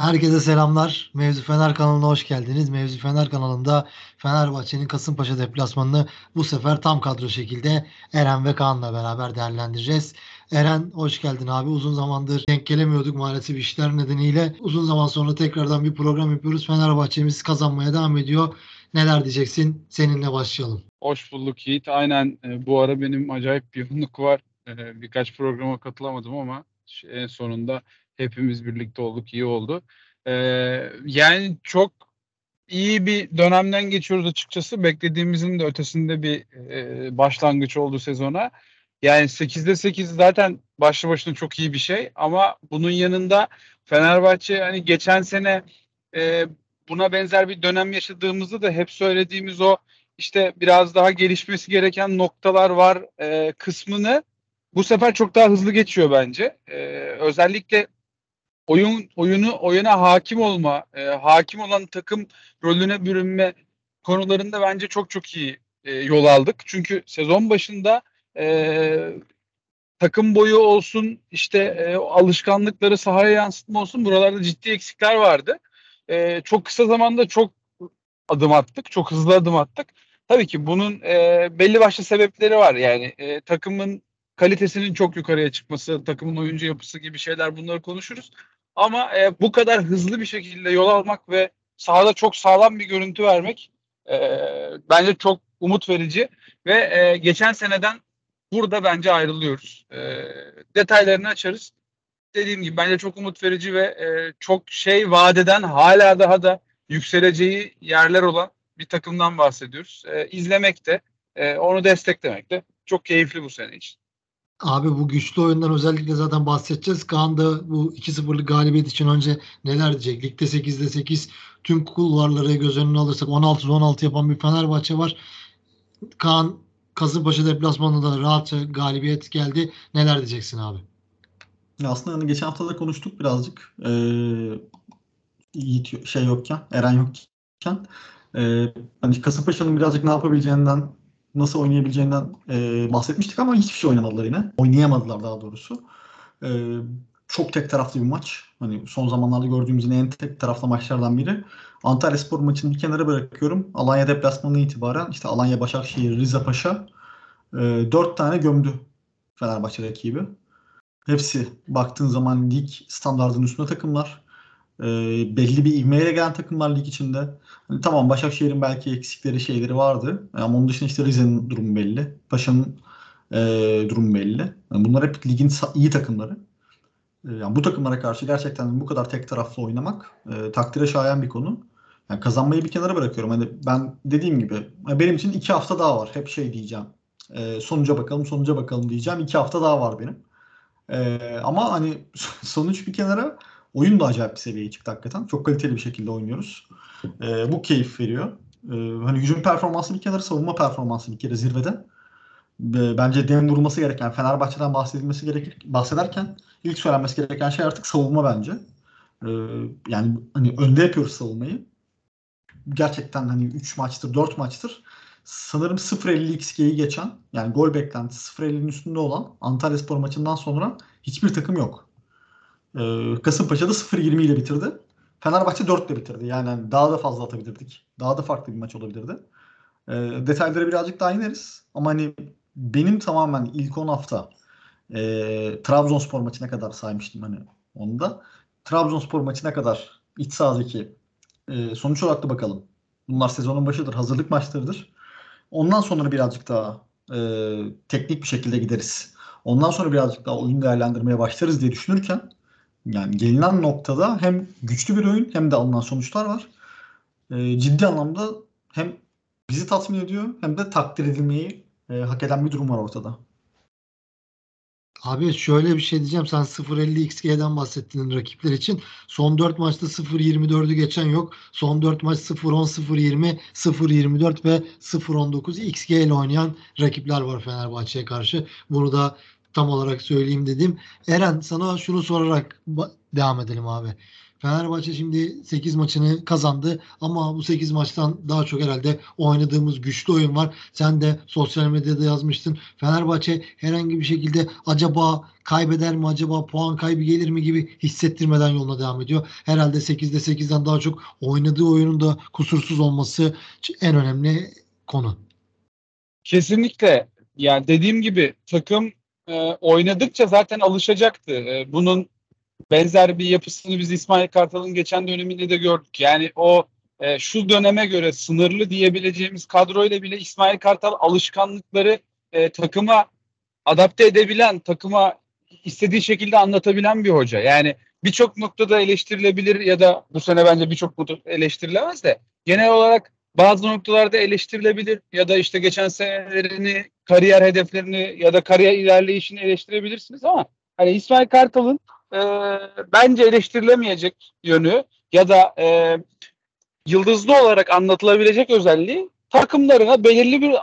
Herkese selamlar. Mevzu Fener kanalına hoş geldiniz. Mevzu Fener kanalında Fenerbahçe'nin Kasımpaşa deplasmanını bu sefer tam kadro şekilde Eren ve Kaan'la beraber değerlendireceğiz. Eren hoş geldin abi. Uzun zamandır denk gelemiyorduk maalesef işler nedeniyle. Uzun zaman sonra tekrardan bir program yapıyoruz. Fenerbahçe'miz kazanmaya devam ediyor. Neler diyeceksin? Seninle başlayalım. Hoş bulduk Yiğit. Aynen e, bu ara benim acayip bir yoğunluk var. E, birkaç programa katılamadım ama en sonunda hepimiz birlikte olduk, iyi oldu. E, yani çok iyi bir dönemden geçiyoruz açıkçası. Beklediğimizin de ötesinde bir e, başlangıç oldu sezona. Yani 8'de 8 zaten başlı başına çok iyi bir şey ama bunun yanında Fenerbahçe hani geçen sene e, buna benzer bir dönem yaşadığımızda da hep söylediğimiz o işte biraz daha gelişmesi gereken noktalar var e, kısmını bu sefer çok daha hızlı geçiyor bence. E, özellikle oyun oyunu oyuna hakim olma, e, hakim olan takım rolüne bürünme konularında bence çok çok iyi e, yol aldık. Çünkü sezon başında e, takım boyu olsun, işte e, alışkanlıkları sahaya yansıtma olsun buralarda ciddi eksikler vardı. E, çok kısa zamanda çok adım attık, çok hızlı adım attık. Tabii ki bunun e, belli başlı sebepleri var. Yani e, takımın kalitesinin çok yukarıya çıkması, takımın oyuncu yapısı gibi şeyler bunları konuşuruz. Ama e, bu kadar hızlı bir şekilde yol almak ve sahada çok sağlam bir görüntü vermek e, bence çok umut verici ve e, geçen seneden burada bence ayrılıyoruz. E, detaylarını açarız. Dediğim gibi bence çok umut verici ve e, çok şey vadeden hala daha da yükseleceği yerler olan bir takımdan bahsediyoruz. E, izlemek de, e, onu desteklemek de çok keyifli bu sene için. Abi bu güçlü oyundan özellikle zaten bahsedeceğiz. Kaan da bu 2-0'lık galibiyet için önce neler diyecek? Ligde 8'de 8 tüm kulvarları göz önüne alırsak 16'da 16 yapan bir Fenerbahçe var. Kaan Kasımpaşa deplasmanında da rahatça galibiyet geldi. Neler diyeceksin abi? Aslında hani geçen hafta da konuştuk birazcık. Ee, şey yokken, Eren yokken. Ee, hani Kasımpaşa'nın birazcık ne yapabileceğinden nasıl oynayabileceğinden e, bahsetmiştik ama hiçbir şey oynamadılar yine. Oynayamadılar daha doğrusu. E, çok tek taraflı bir maç. Hani son zamanlarda gördüğümüz yine en tek taraflı maçlardan biri. Antalya Spor maçını bir kenara bırakıyorum. Alanya deplasmanı itibaren işte Alanya, Başakşehir, Rize Paşa e, 4 tane gömdü Fenerbahçe rakibi. Hepsi baktığın zaman lig standartının üstünde takımlar. E, belli bir ivmeyle gelen takımlar lig içinde. Hani tamam Başakşehir'in belki eksikleri şeyleri vardı. Ama onun dışında işte Rize'nin durumu belli. Paşa'nın e, durumu belli. Yani bunlar hep ligin iyi takımları. E, yani bu takımlara karşı gerçekten bu kadar tek taraflı oynamak e, takdire şayan bir konu. Yani kazanmayı bir kenara bırakıyorum. Hani ben dediğim gibi benim için iki hafta daha var. Hep şey diyeceğim. E, sonuca bakalım, sonuca bakalım diyeceğim. İki hafta daha var benim. E, ama hani sonuç bir kenara oyun da acayip bir seviyeye çıktı hakikaten. Çok kaliteli bir şekilde oynuyoruz. E, bu keyif veriyor. E, hani hücum performansı bir kenara savunma performansı bir kere zirvede. E, bence dem vurulması gereken Fenerbahçe'den bahsedilmesi gerekir bahsederken ilk söylenmesi gereken şey artık savunma bence. E, yani hani önde yapıyoruz savunmayı. Gerçekten hani 3 maçtır 4 maçtır sanırım 0.50 XG'yi geçen yani gol beklentisi 0.50'nin üstünde olan Antalya Spor maçından sonra hiçbir takım yok. Ee, Kasımpaşa'da 0.20 ile bitirdi. Fenerbahçe 4 ile bitirdi. Yani hani daha da fazla atabilirdik. Daha da farklı bir maç olabilirdi. E, detaylara birazcık daha ineriz. Ama hani benim tamamen ilk 10 hafta e, Trabzonspor maçına kadar saymıştım hani onu da. Trabzonspor maçına kadar iç sahadaki e, sonuç olarak da bakalım. Bunlar sezonun başıdır. Hazırlık maçlarıdır. Ondan sonra birazcık daha e, teknik bir şekilde gideriz. Ondan sonra birazcık daha oyun değerlendirmeye başlarız diye düşünürken yani gelinen noktada hem güçlü bir oyun hem de alınan sonuçlar var. E, ciddi anlamda hem bizi tatmin ediyor hem de takdir edilmeyi e, hak eden bir durum var ortada. Abi şöyle bir şey diyeceğim. Sen 0.50 XG'den bahsettin rakipler için. Son 4 maçta 0.24'ü geçen yok. Son 4 maç 0.10, 0.20, 0.24 ve 0.19 XG ile oynayan rakipler var Fenerbahçe'ye karşı. Bunu da tam olarak söyleyeyim dedim. Eren sana şunu sorarak devam edelim abi. Fenerbahçe şimdi 8 maçını kazandı ama bu 8 maçtan daha çok herhalde oynadığımız güçlü oyun var. Sen de sosyal medyada yazmıştın. Fenerbahçe herhangi bir şekilde acaba kaybeder mi acaba puan kaybı gelir mi gibi hissettirmeden yoluna devam ediyor. Herhalde 8'de 8'den daha çok oynadığı oyunun da kusursuz olması en önemli konu. Kesinlikle. Yani dediğim gibi takım e, oynadıkça zaten alışacaktı. E, bunun benzer bir yapısını biz İsmail Kartal'ın geçen döneminde de gördük. Yani o e, şu döneme göre sınırlı diyebileceğimiz kadroyla bile İsmail Kartal alışkanlıkları e, takıma adapte edebilen, takıma istediği şekilde anlatabilen bir hoca. Yani birçok noktada eleştirilebilir ya da bu sene bence birçok noktada eleştirilemez de genel olarak bazı noktalarda eleştirilebilir ya da işte geçen senelerini, kariyer hedeflerini ya da kariyer ilerleyişini eleştirebilirsiniz ama hani İsmail Kartal'ın e, bence eleştirilemeyecek yönü ya da e, yıldızlı olarak anlatılabilecek özelliği takımlarına belirli bir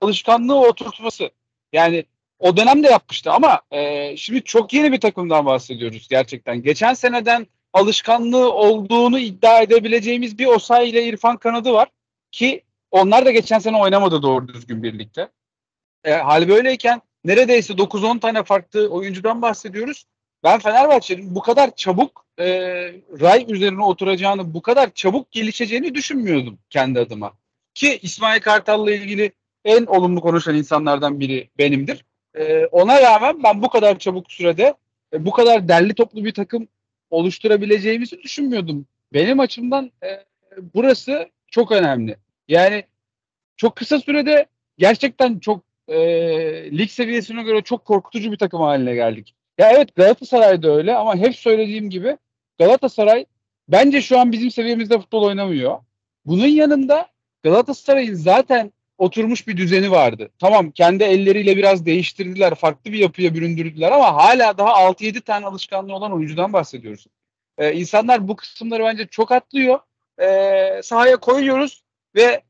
alışkanlığı oturtması. Yani o dönemde yapmıştı ama e, şimdi çok yeni bir takımdan bahsediyoruz gerçekten. Geçen seneden alışkanlığı olduğunu iddia edebileceğimiz bir Osay ile İrfan kanadı var ki onlar da geçen sene oynamadı doğru düzgün birlikte. E, hal böyleyken neredeyse 9-10 tane farklı oyuncudan bahsediyoruz. Ben Fenerbahçe'nin bu kadar çabuk e, ray üzerine oturacağını, bu kadar çabuk gelişeceğini düşünmüyordum kendi adıma. Ki İsmail Kartal'la ilgili en olumlu konuşan insanlardan biri benimdir. E, ona rağmen ben bu kadar çabuk sürede e, bu kadar derli toplu bir takım oluşturabileceğimizi düşünmüyordum. Benim açımdan e, burası çok önemli. Yani çok kısa sürede gerçekten çok e, lig seviyesine göre çok korkutucu bir takım haline geldik. Ya evet Galatasaray da öyle ama hep söylediğim gibi Galatasaray bence şu an bizim seviyemizde futbol oynamıyor. Bunun yanında Galatasaray'ın zaten oturmuş bir düzeni vardı. Tamam kendi elleriyle biraz değiştirdiler, farklı bir yapıya büründürdüler ama hala daha 6-7 tane alışkanlığı olan oyuncudan bahsediyoruz. Ee, insanlar bu kısımları bence çok atlıyor. Ee, sahaya koyuyoruz ve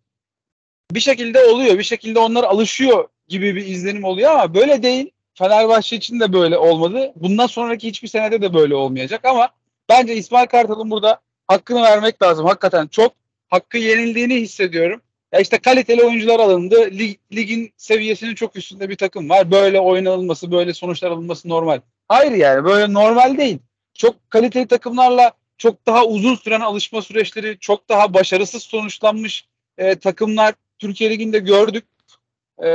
bir şekilde oluyor, bir şekilde onlar alışıyor gibi bir izlenim oluyor ama böyle değil. Fenerbahçe için de böyle olmadı. Bundan sonraki hiçbir senede de böyle olmayacak ama bence İsmail Kartal'ın burada hakkını vermek lazım. Hakikaten çok hakkı yenildiğini hissediyorum. Ya işte kaliteli oyuncular alındı. Lig, ligin seviyesinin çok üstünde bir takım var. Böyle oynanılması, böyle sonuçlar alınması normal. Hayır yani böyle normal değil. Çok kaliteli takımlarla çok daha uzun süren alışma süreçleri, çok daha başarısız sonuçlanmış e, takımlar Türkiye Ligi'nde gördük. E,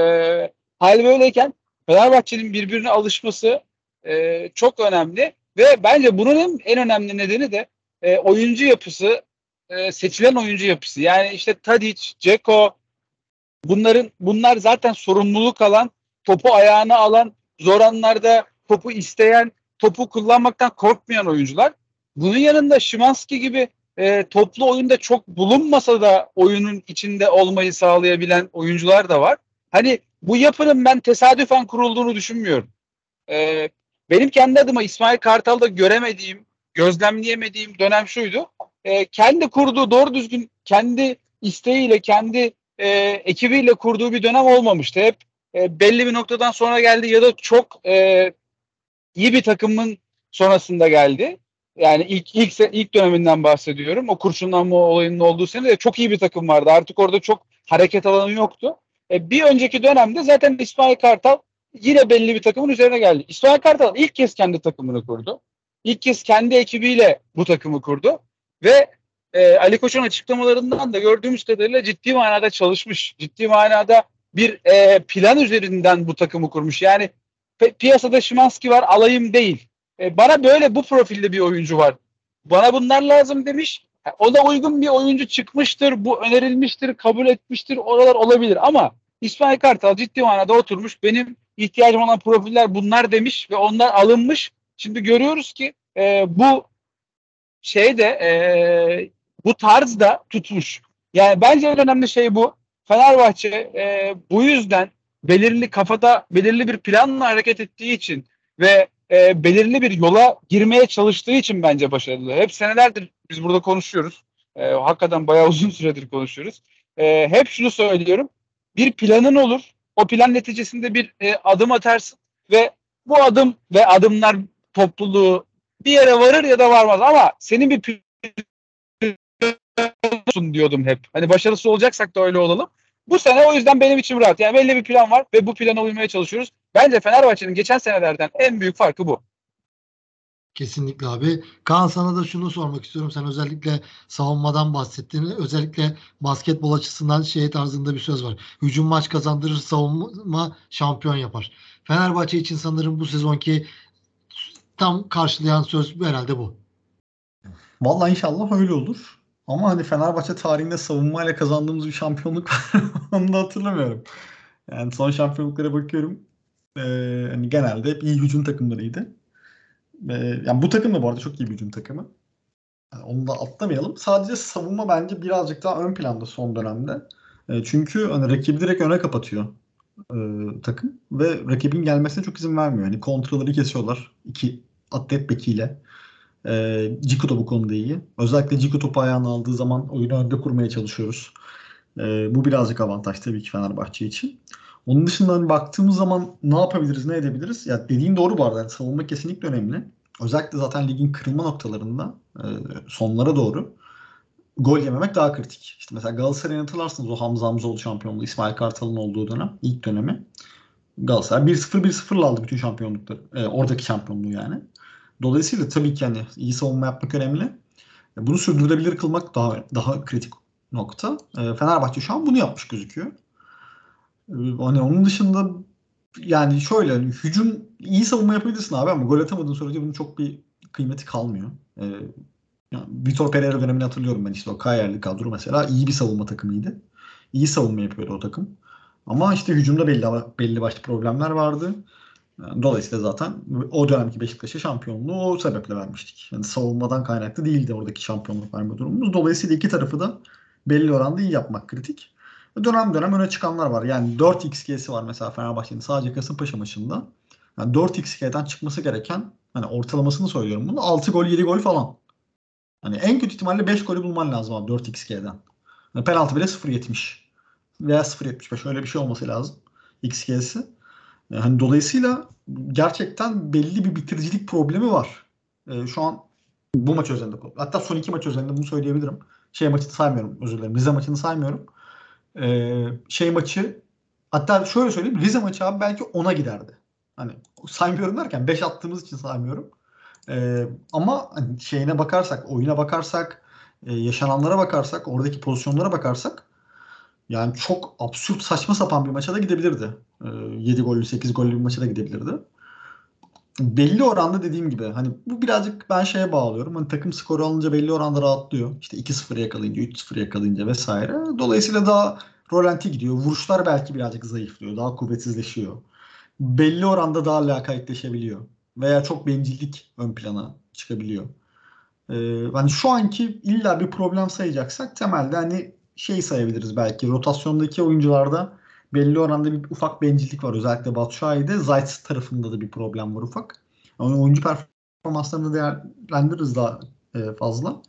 hal böyleyken Fenerbahçe'nin birbirine alışması e, çok önemli ve bence bunun en önemli nedeni de e, oyuncu yapısı, e, seçilen oyuncu yapısı. Yani işte Tadic, Ceko bunların bunlar zaten sorumluluk alan, topu ayağına alan, zor anlarda topu isteyen, topu kullanmaktan korkmayan oyuncular. Bunun yanında Şimanski gibi e, toplu oyunda çok bulunmasa da oyunun içinde olmayı sağlayabilen oyuncular da var. Hani bu yapının ben tesadüfen kurulduğunu düşünmüyorum. Ee, benim kendi adıma İsmail Kartal'da göremediğim, gözlemleyemediğim dönem şuydu. Ee, kendi kurduğu doğru düzgün kendi isteğiyle, kendi e, ekibiyle kurduğu bir dönem olmamıştı. Hep e, belli bir noktadan sonra geldi ya da çok e, iyi bir takımın sonrasında geldi. Yani ilk ilk ilk döneminden bahsediyorum. O kurşunlanma olayının olduğu sene de çok iyi bir takım vardı. Artık orada çok hareket alanı yoktu. E, bir önceki dönemde zaten İsmail Kartal yine belli bir takımın üzerine geldi. İsmail Kartal ilk kez kendi takımını kurdu. İlk kez kendi ekibiyle bu takımı kurdu. Ve e, Ali Koç'un açıklamalarından da gördüğümüz kadarıyla ciddi manada çalışmış. Ciddi manada bir e, plan üzerinden bu takımı kurmuş. Yani piyasada Şimanski var alayım değil. E, bana böyle bu profilde bir oyuncu var. Bana bunlar lazım demiş. O da uygun bir oyuncu çıkmıştır, bu önerilmiştir, kabul etmiştir, oralar olabilir ama İsmail Kartal ciddi manada oturmuş. Benim ihtiyacım olan profiller bunlar demiş ve onlar alınmış. Şimdi görüyoruz ki e, bu şey de e, bu tarz da tutmuş. Yani bence en önemli şey bu. Fenerbahçe e, bu yüzden belirli kafada belirli bir planla hareket ettiği için ve e, belirli bir yola girmeye çalıştığı için bence başarılı. Hep senelerdir biz burada konuşuyoruz. E, hakikaten bayağı uzun süredir konuşuyoruz. E, hep şunu söylüyorum. Bir planın olur. O plan neticesinde bir e, adım atarsın ve bu adım ve adımlar topluluğu bir yere varır ya da varmaz ama senin bir olsun diyordum hep. Hani başarısız olacaksak da öyle olalım. Bu sene o yüzden benim içim rahat. Yani belli bir plan var ve bu plana uymaya çalışıyoruz. Bence Fenerbahçe'nin geçen senelerden en büyük farkı bu. Kesinlikle abi. Kaan sana da şunu sormak istiyorum. Sen özellikle savunmadan bahsettin. Özellikle basketbol açısından şey tarzında bir söz var. Hücum maç kazandırır, savunma şampiyon yapar. Fenerbahçe için sanırım bu sezonki tam karşılayan söz herhalde bu. Vallahi inşallah öyle olur. Ama hani Fenerbahçe tarihinde savunmayla kazandığımız bir şampiyonluk var. Onu da hatırlamıyorum. Yani son şampiyonluklara bakıyorum. Ee, hani genelde hep iyi hücum takımlarıydı. Ee, yani bu takım da bu arada çok iyi bir hücum takımı. Yani onu da atlamayalım. Sadece savunma bence birazcık daha ön planda son dönemde. Ee, çünkü hani rakibi direkt öne kapatıyor e, takım ve rakibin gelmesine çok izin vermiyor. Hani kontrolleri kesiyorlar. iki atlet bekiyle. E, Ciku da bu konuda iyi. Özellikle Ciku topu ayağına aldığı zaman oyunu önde kurmaya çalışıyoruz. E, bu birazcık avantaj tabii ki Fenerbahçe için. Onun dışında hani baktığımız zaman ne yapabiliriz, ne edebiliriz? Ya dediğin doğru bu arada. Yani savunma kesinlikle önemli. Özellikle zaten ligin kırılma noktalarında e, sonlara doğru gol yememek daha kritik. İşte mesela Galatasaray'ı hatırlarsınız o Hamza Hamzoğlu şampiyonluğu, İsmail Kartal'ın olduğu dönem, ilk dönemi. Galatasaray 1-0 1-0'la aldı bütün şampiyonlukları. E, oradaki şampiyonluğu yani. Dolayısıyla tabii ki hani iyi savunma yapmak önemli. E, Bunu sürdürülebilir kılmak daha daha kritik nokta. E, Fenerbahçe şu an bunu yapmış gözüküyor. E, Hani onun dışında yani şöyle hani hücum iyi savunma yapabilirsin abi ama gol atamadığın sürece bunun çok bir kıymeti kalmıyor. E, yani Vitor Pereira dönemini hatırlıyorum ben işte o Kayerli kadro mesela iyi bir savunma takımıydı. İyi savunma yapıyordu o takım. Ama işte hücumda belli belli başlı problemler vardı. Dolayısıyla zaten o dönemki Beşiktaş'a şampiyonluğu o sebeple vermiştik. Yani savunmadan kaynaklı değildi oradaki şampiyonluk verme durumumuz. Dolayısıyla iki tarafı da belli oranda iyi yapmak kritik. Dönem dönem öne çıkanlar var. Yani 4xG'si var mesela Fenerbahçe'nin sadece Kasımpaşa maçında. Yani 4xG'den çıkması gereken hani ortalamasını söylüyorum bunu 6 gol 7 gol falan. Hani en kötü ihtimalle 5 golü bulman lazım abi 4xG'den. Yani penaltı bile 0.70 veya 0.75 öyle bir şey olması lazım xG'si. Yani dolayısıyla gerçekten belli bir bitiricilik problemi var. Ee, şu an bu maç özelinde. Hatta son iki maç özelinde bunu söyleyebilirim. Şey maçını saymıyorum özür dilerim. Rize maçını saymıyorum. Ee, şey maçı hatta şöyle söyleyeyim. Rize maçı abi belki 10'a giderdi. Hani saymıyorum derken 5 attığımız için saymıyorum. Ee, ama hani şeyine bakarsak, oyuna bakarsak, e, yaşananlara bakarsak, oradaki pozisyonlara bakarsak yani çok absürt saçma sapan bir maça da gidebilirdi. Ee, 7 gollü 8 gollü bir maça da gidebilirdi. Belli oranda dediğim gibi hani bu birazcık ben şeye bağlıyorum. Hani takım skoru alınca belli oranda rahatlıyor. İşte 2-0 yakalayınca, 3-0 yakalayınca vesaire. Dolayısıyla daha rolanti gidiyor. Vuruşlar belki birazcık zayıflıyor. Daha kuvvetsizleşiyor. Belli oranda daha lakaytleşebiliyor. Veya çok bencillik ön plana çıkabiliyor. Ee, hani şu anki illa bir problem sayacaksak temelde hani şey sayabiliriz belki. Rotasyondaki oyuncularda belli oranda bir ufak bencillik var. Özellikle Batshuayi'de Zayt tarafında da bir problem var ufak. Ama oyuncu performanslarını değerlendiririz daha e, fazla.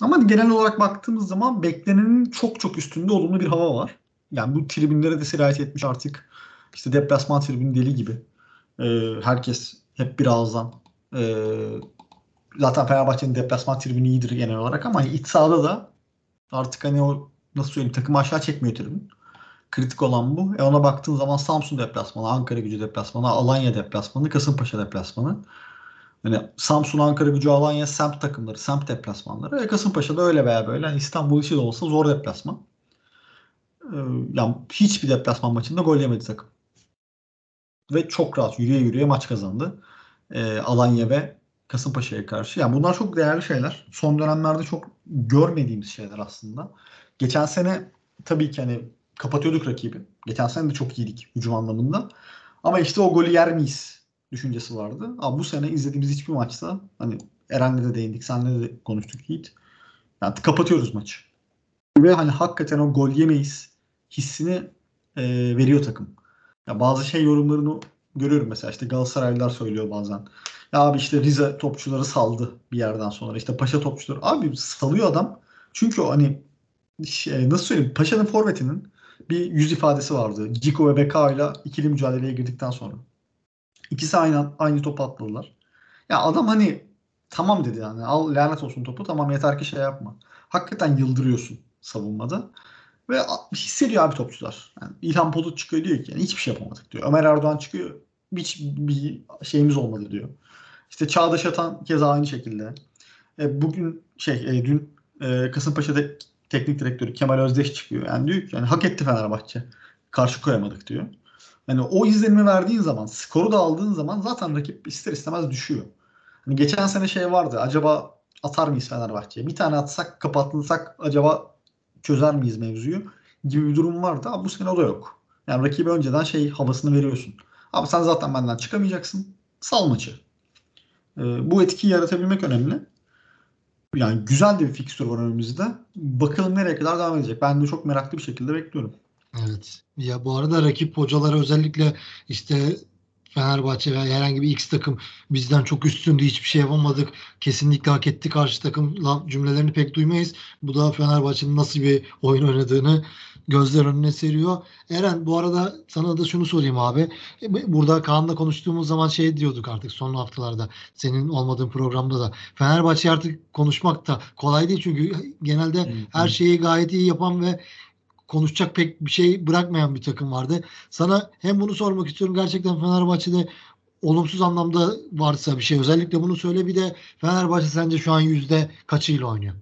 Ama genel olarak baktığımız zaman beklenenin çok çok üstünde olumlu bir hava var. Yani bu tribünlere de sirayet etmiş artık. İşte deplasman tribünü deli gibi. Ee, herkes hep bir ağızdan. Ee, zaten Fenerbahçe'nin deplasman tribünü iyidir genel olarak ama iç sahada da artık hani o nasıl söyleyeyim takımı aşağı çekmiyor tribün. Kritik olan bu. E ona baktığın zaman Samsun deplasmanı, Ankara gücü deplasmanı, Alanya deplasmanı, Kasımpaşa deplasmanı. Hani Samsun, Ankara gücü, Alanya semt takımları, semt deplasmanları. E Kasımpaşa'da öyle veya böyle. Hani İstanbul içi de olsa zor deplasman. Ee, yani hiçbir deplasman maçında gol yemedi takım. Ve çok rahat yürüye yürüye maç kazandı. Ee, Alanya ve Kasımpaşa'ya karşı. Yani bunlar çok değerli şeyler. Son dönemlerde çok görmediğimiz şeyler aslında. Geçen sene tabii ki hani kapatıyorduk rakibi. Geçen sene de çok iyiydik hücum anlamında. Ama işte o golü yer miyiz düşüncesi vardı. Ama bu sene izlediğimiz hiçbir maçta hani Eren'le de değindik, senle de konuştuk Yiğit. Yani kapatıyoruz maçı. Ve hani hakikaten o gol yemeyiz hissini e, veriyor takım. Ya bazı şey yorumlarını görüyorum mesela işte Galatasaraylılar söylüyor bazen. Ya abi işte Rize topçuları saldı bir yerden sonra. İşte Paşa topçuları. Abi salıyor adam. Çünkü hani şey, nasıl söyleyeyim Paşa'nın forvetinin bir yüz ifadesi vardı. Ciko ve Beka ile ikili mücadeleye girdikten sonra. İkisi aynı aynı topu atladılar. Ya adam hani tamam dedi yani. Al lanet olsun topu. Tamam yeter ki şey yapma. Hakikaten yıldırıyorsun savunmada. Ve hissediyor abi topçular. Yani İlhan Polut çıkıyor diyor ki yani hiçbir şey yapamadık diyor. Ömer Erdoğan çıkıyor. Hiç bir şeyimiz olmadı diyor. İşte Çağdaş Atan keza aynı şekilde. E, bugün şey e, dün e, Kasımpaşa'da teknik direktörü Kemal Özdeş çıkıyor. Yani diyor ki yani hak etti Fenerbahçe. Karşı koyamadık diyor. Yani o izlenimi verdiğin zaman, skoru da aldığın zaman zaten rakip ister istemez düşüyor. Hani geçen sene şey vardı. Acaba atar mıyız Fenerbahçe'ye? Bir tane atsak, kapatılsak acaba çözer miyiz mevzuyu? Gibi bir durum vardı. Ama bu sene o da yok. Yani rakibe önceden şey havasını veriyorsun. Abi sen zaten benden çıkamayacaksın. Sal maçı. Ee, bu etkiyi yaratabilmek önemli. Yani güzel de bir fikstür var önümüzde. Bakalım nereye kadar devam edecek. Ben de çok meraklı bir şekilde bekliyorum. Evet. Ya bu arada rakip hocalara özellikle işte Fenerbahçe veya herhangi bir X takım bizden çok üstündü hiçbir şey yapamadık. Kesinlikle hak etti karşı takım cümlelerini pek duymayız. Bu da Fenerbahçe'nin nasıl bir oyun oynadığını gözler önüne seriyor. Eren bu arada sana da şunu sorayım abi. E, Burada Kaan'la konuştuğumuz zaman şey diyorduk artık son haftalarda senin olmadığın programda da. Fenerbahçe artık konuşmak da kolay değil çünkü genelde her şeyi gayet iyi yapan ve konuşacak pek bir şey bırakmayan bir takım vardı. Sana hem bunu sormak istiyorum. Gerçekten Fenerbahçe'de olumsuz anlamda varsa bir şey özellikle bunu söyle. Bir de Fenerbahçe sence şu an yüzde kaçıyla oynuyor?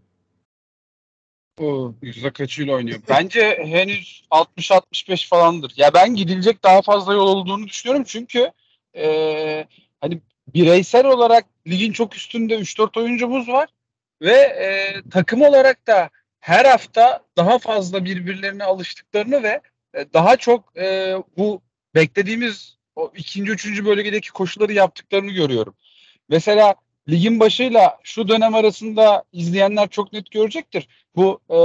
O yüzde kaçıyla oynuyor? Bence henüz 60-65 falandır. Ya ben gidilecek daha fazla yol olduğunu düşünüyorum çünkü eee, hani bireysel olarak ligin çok üstünde 3-4 oyuncumuz var ve eee, takım olarak da her hafta daha fazla birbirlerine alıştıklarını ve e, daha çok eee, bu beklediğimiz o ikinci, üçüncü bölgedeki koşuları yaptıklarını görüyorum. Mesela ligin başıyla şu dönem arasında izleyenler çok net görecektir bu e,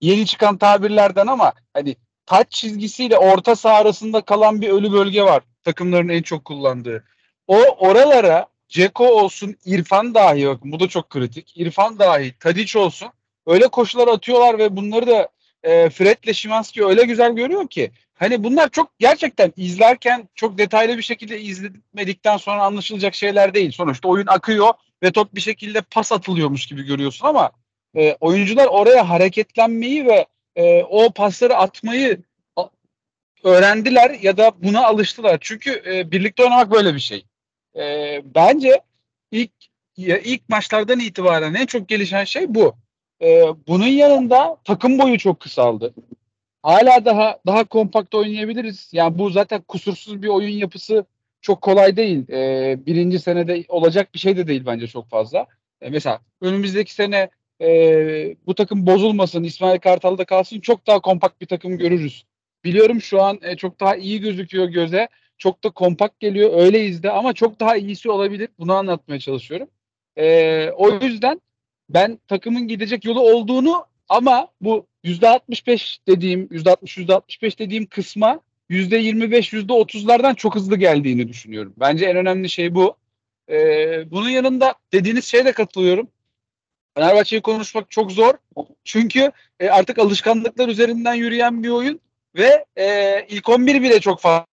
yeni çıkan tabirlerden ama hani taç çizgisiyle orta saha arasında kalan bir ölü bölge var takımların en çok kullandığı. O oralara Ceko olsun, İrfan dahi bakın bu da çok kritik. İrfan dahi, Tadiç olsun öyle koşular atıyorlar ve bunları da e, Fred'le Şimanski öyle güzel görüyor ki hani bunlar çok gerçekten izlerken çok detaylı bir şekilde izlemedikten sonra anlaşılacak şeyler değil. Sonuçta oyun akıyor ve top bir şekilde pas atılıyormuş gibi görüyorsun ama e, oyuncular oraya hareketlenmeyi ve e, o pasları atmayı öğrendiler ya da buna alıştılar. Çünkü e, birlikte oynamak böyle bir şey. E, bence ilk ya ilk maçlardan itibaren en çok gelişen şey bu. E, bunun yanında takım boyu çok kısaldı. Hala daha daha kompakt oynayabiliriz. Yani bu zaten kusursuz bir oyun yapısı çok kolay değil. E, birinci senede olacak bir şey de değil bence çok fazla. E, mesela önümüzdeki sene e, bu takım bozulmasın, İsmail Kartal'da kalsın çok daha kompakt bir takım görürüz. Biliyorum şu an e, çok daha iyi gözüküyor göze. Çok da kompakt geliyor. Öyleyiz de ama çok daha iyisi olabilir. Bunu anlatmaya çalışıyorum. E, o yüzden ben takımın gidecek yolu olduğunu ama bu %65 dediğim, %60, %65 dediğim kısma %25, %30'lardan çok hızlı geldiğini düşünüyorum. Bence en önemli şey bu. E, bunun yanında dediğiniz şeye de katılıyorum. Fenerbahçe'yi konuşmak çok zor. Çünkü e, artık alışkanlıklar üzerinden yürüyen bir oyun ve e, ilk 11 bile çok fazla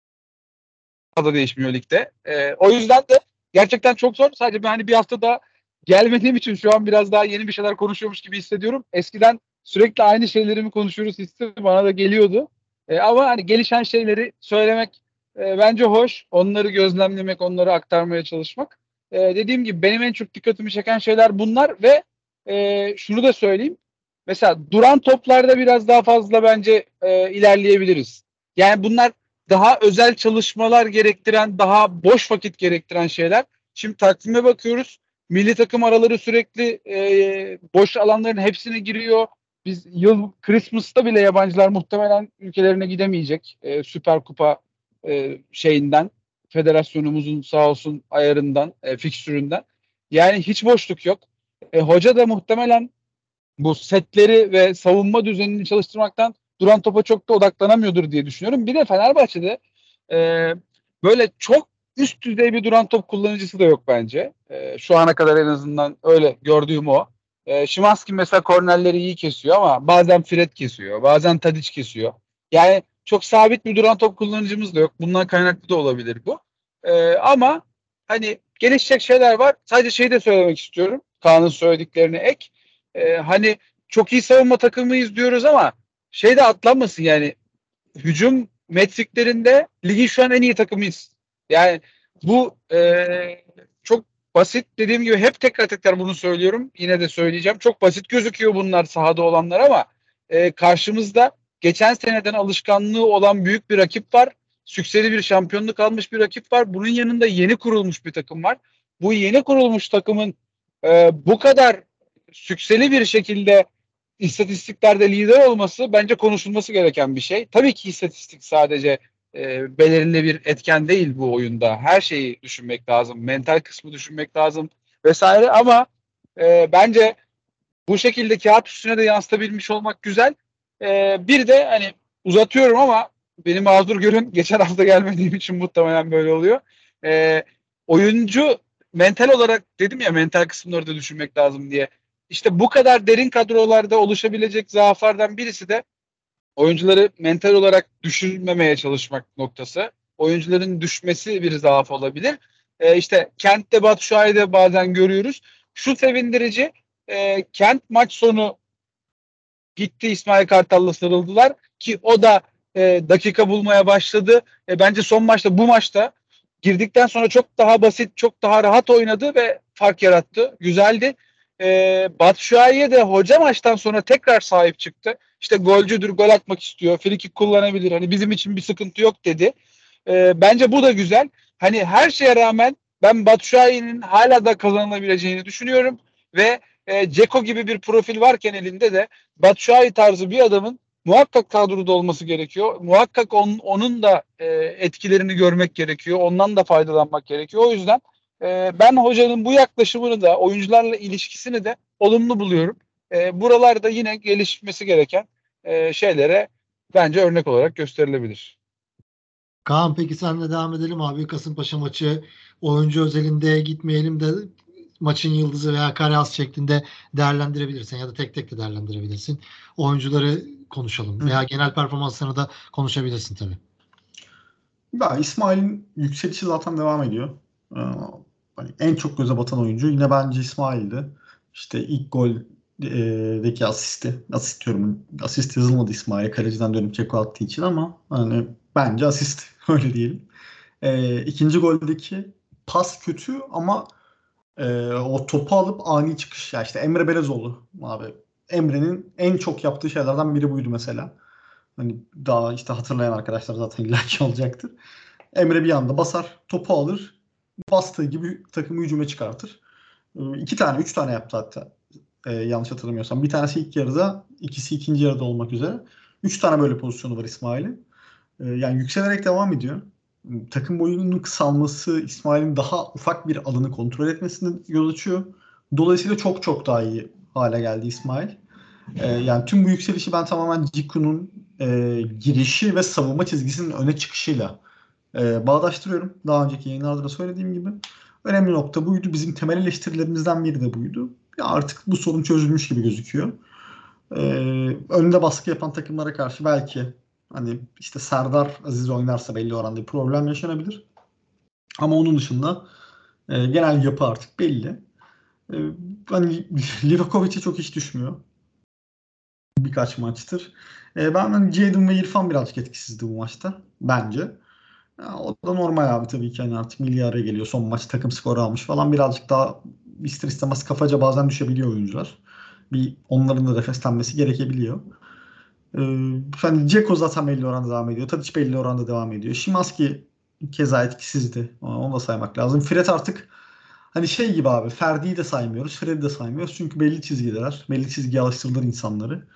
değişmiyor ligde. E, o yüzden de gerçekten çok zor. Sadece ben hani bir hafta daha gelmediğim için şu an biraz daha yeni bir şeyler konuşuyormuş gibi hissediyorum. Eskiden sürekli aynı şeyleri mi konuşuyoruz hissi bana da geliyordu. E, ama hani gelişen şeyleri söylemek e, bence hoş. Onları gözlemlemek, onları aktarmaya çalışmak. E, dediğim gibi benim en çok dikkatimi çeken şeyler bunlar ve e, şunu da söyleyeyim. Mesela duran toplarda biraz daha fazla bence e, ilerleyebiliriz. Yani bunlar daha özel çalışmalar gerektiren, daha boş vakit gerektiren şeyler. Şimdi takvime bakıyoruz. Milli takım araları sürekli e, boş alanların hepsine giriyor. Biz yıl Christmas'ta bile yabancılar muhtemelen ülkelerine gidemeyecek. E, Süper Kupa e, şeyinden, federasyonumuzun sağ olsun ayarından, e, fikstüründen. Yani hiç boşluk yok. E, hoca da muhtemelen bu setleri ve savunma düzenini çalıştırmaktan duran topa çok da odaklanamıyordur diye düşünüyorum. Bir de Fenerbahçe'de e, böyle çok üst düzey bir duran top kullanıcısı da yok bence. E, şu ana kadar en azından öyle gördüğüm o. E, Şimanski mesela kornerleri iyi kesiyor ama bazen Fred kesiyor, bazen Tadic kesiyor. Yani çok sabit bir duran top kullanıcımız da yok. Bundan kaynaklı da olabilir bu. E, ama hani gelişecek şeyler var. Sadece şeyi de söylemek istiyorum. Kaan'ın söylediklerine ek. Ee, hani çok iyi savunma takımıyız diyoruz ama şey de atlanmasın yani hücum metriklerinde ligin şu an en iyi takımıyız. Yani bu e, çok basit dediğim gibi hep tekrar tekrar bunu söylüyorum. Yine de söyleyeceğim. Çok basit gözüküyor bunlar sahada olanlar ama e, karşımızda geçen seneden alışkanlığı olan büyük bir rakip var. Sükseli bir şampiyonluk almış bir rakip var. Bunun yanında yeni kurulmuş bir takım var. Bu yeni kurulmuş takımın e, bu kadar sükseli bir şekilde istatistiklerde lider olması bence konuşulması gereken bir şey. Tabii ki istatistik sadece e, belirli bir etken değil bu oyunda. Her şeyi düşünmek lazım. Mental kısmı düşünmek lazım vesaire ama e, bence bu şekilde kağıt üstüne de yansıtabilmiş olmak güzel. E, bir de hani uzatıyorum ama benim mağdur görün geçen hafta gelmediğim için muhtemelen böyle oluyor. E, oyuncu mental olarak dedim ya mental kısımları da düşünmek lazım diye. İşte bu kadar derin kadrolarda oluşabilecek zaaflardan birisi de oyuncuları mental olarak düşürmemeye çalışmak noktası. Oyuncuların düşmesi bir zaaf olabilir. E, işte Kent'te Batu Şahin'de bazen görüyoruz. Şu sevindirici e, Kent maç sonu gitti İsmail Kartal'la sarıldılar ki o da e, dakika bulmaya başladı. E, bence son maçta bu maçta girdikten sonra çok daha basit, çok daha rahat oynadı ve fark yarattı. Güzeldi. E, Batshuayi'ye de hoca maçtan sonra tekrar sahip çıktı. İşte golcüdür, gol atmak istiyor, frikik kullanabilir. Hani bizim için bir sıkıntı yok dedi. E, bence bu da güzel. Hani her şeye rağmen ben Batshuayi'nin hala da kazanılabileceğini düşünüyorum ve e, Ceko gibi bir profil varken elinde de Batshuayi tarzı bir adamın muhakkak kadroda olması gerekiyor. Muhakkak on, onun da e, etkilerini görmek gerekiyor. Ondan da faydalanmak gerekiyor. O yüzden e, ben hocanın bu yaklaşımını da oyuncularla ilişkisini de olumlu buluyorum. E, buralarda yine gelişmesi gereken e, şeylere bence örnek olarak gösterilebilir. Kaan peki senle devam edelim abi. Kasımpaşa maçı oyuncu özelinde gitmeyelim de maçın yıldızı veya kare az şeklinde değerlendirebilirsin ya da tek tek de değerlendirebilirsin. Oyuncuları konuşalım veya genel performanslarını da konuşabilirsin tabii. Ya İsmail'in yükselişi zaten devam ediyor. Hani en çok göze batan oyuncu yine bence İsmail'di. İşte ilk goldeki asisti, asist diyorum, asist yazılmadı İsmail'e kaleciden dönüp Ceko attığı için ama hani bence asist öyle diyelim. Ee, ikinci goldeki pas kötü ama e, o topu alıp ani çıkış ya işte Emre Belezoğlu abi. Emre'nin en çok yaptığı şeylerden biri buydu mesela. Hani daha işte hatırlayan arkadaşlar zaten illaki olacaktır. Emre bir anda basar, topu alır, bastığı gibi takımı hücuma çıkartır. Ee, iki tane, üç tane yaptı hatta. Ee, yanlış hatırlamıyorsam. Bir tanesi ilk yarıda, ikisi ikinci yarıda olmak üzere. Üç tane böyle pozisyonu var İsmail'in. Ee, yani yükselerek devam ediyor. Takım boyunun kısalması İsmail'in daha ufak bir alanı kontrol etmesine yol açıyor. Dolayısıyla çok çok daha iyi hale geldi İsmail. Ee, yani tüm bu yükselişi ben tamamen Ciku'nun e, girişi ve savunma çizgisinin öne çıkışıyla e, bağdaştırıyorum. Daha önceki yayınlarda da söylediğim gibi. Önemli nokta buydu. Bizim temel eleştirilerimizden biri de buydu. Ya artık bu sorun çözülmüş gibi gözüküyor. E, önde baskı yapan takımlara karşı belki hani işte Serdar Aziz oynarsa belli oranda bir problem yaşanabilir. Ama onun dışında e, genel yapı artık belli. E, hani Livakovic'e çok iş düşmüyor birkaç maçtır. E, ben hani Jadon ve İrfan birazcık etkisizdi bu maçta. Bence. Ya, o da normal abi tabii ki. Yani artık milli araya geliyor. Son maç takım skoru almış falan. Birazcık daha ister istemez kafaca bazen düşebiliyor oyuncular. Bir onların da nefeslenmesi gerekebiliyor. Ee, hani Ceko zaten belli oranda devam ediyor. Tadic belli oranda devam ediyor. Şimanski keza etkisizdi. Onu da saymak lazım. Fred artık hani şey gibi abi Ferdi'yi de saymıyoruz. Fred'i de saymıyoruz. Çünkü belli çizgiler. Belli çizgiye alıştırılır insanları.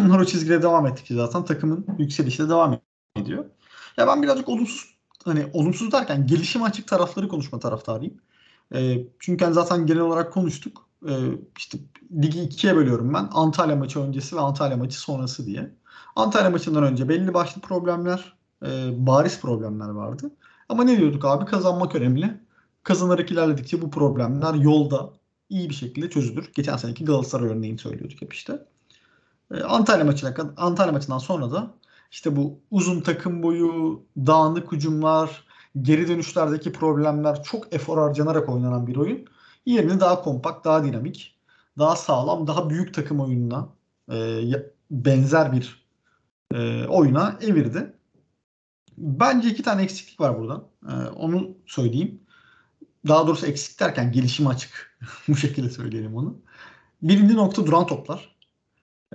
Onlar o çizgide devam ettikçe zaten takımın yükselişi de devam ediyor. Ya ben birazcık olumsuz hani olumsuz derken gelişim açık tarafları konuşma taraftarıyım. E, çünkü hani zaten genel olarak konuştuk. E, işte ligi ikiye bölüyorum ben. Antalya maçı öncesi ve Antalya maçı sonrası diye. Antalya maçından önce belli başlı problemler, e, bariz problemler vardı. Ama ne diyorduk abi? Kazanmak önemli. Kazanarak ilerledikçe bu problemler yolda iyi bir şekilde çözülür. Geçen seneki Galatasaray örneğini söylüyorduk hep işte. E, Antalya maçına Antalya maçından sonra da işte bu uzun takım boyu, dağınık hücumlar, geri dönüşlerdeki problemler çok efor harcanarak oynanan bir oyun. Yerini daha kompakt, daha dinamik, daha sağlam, daha büyük takım oyununa e, benzer bir e, oyuna evirdi. Bence iki tane eksiklik var burada. E, onu söyleyeyim. Daha doğrusu eksik derken gelişimi açık. Bu şekilde söyleyelim onu. Birinci nokta duran toplar.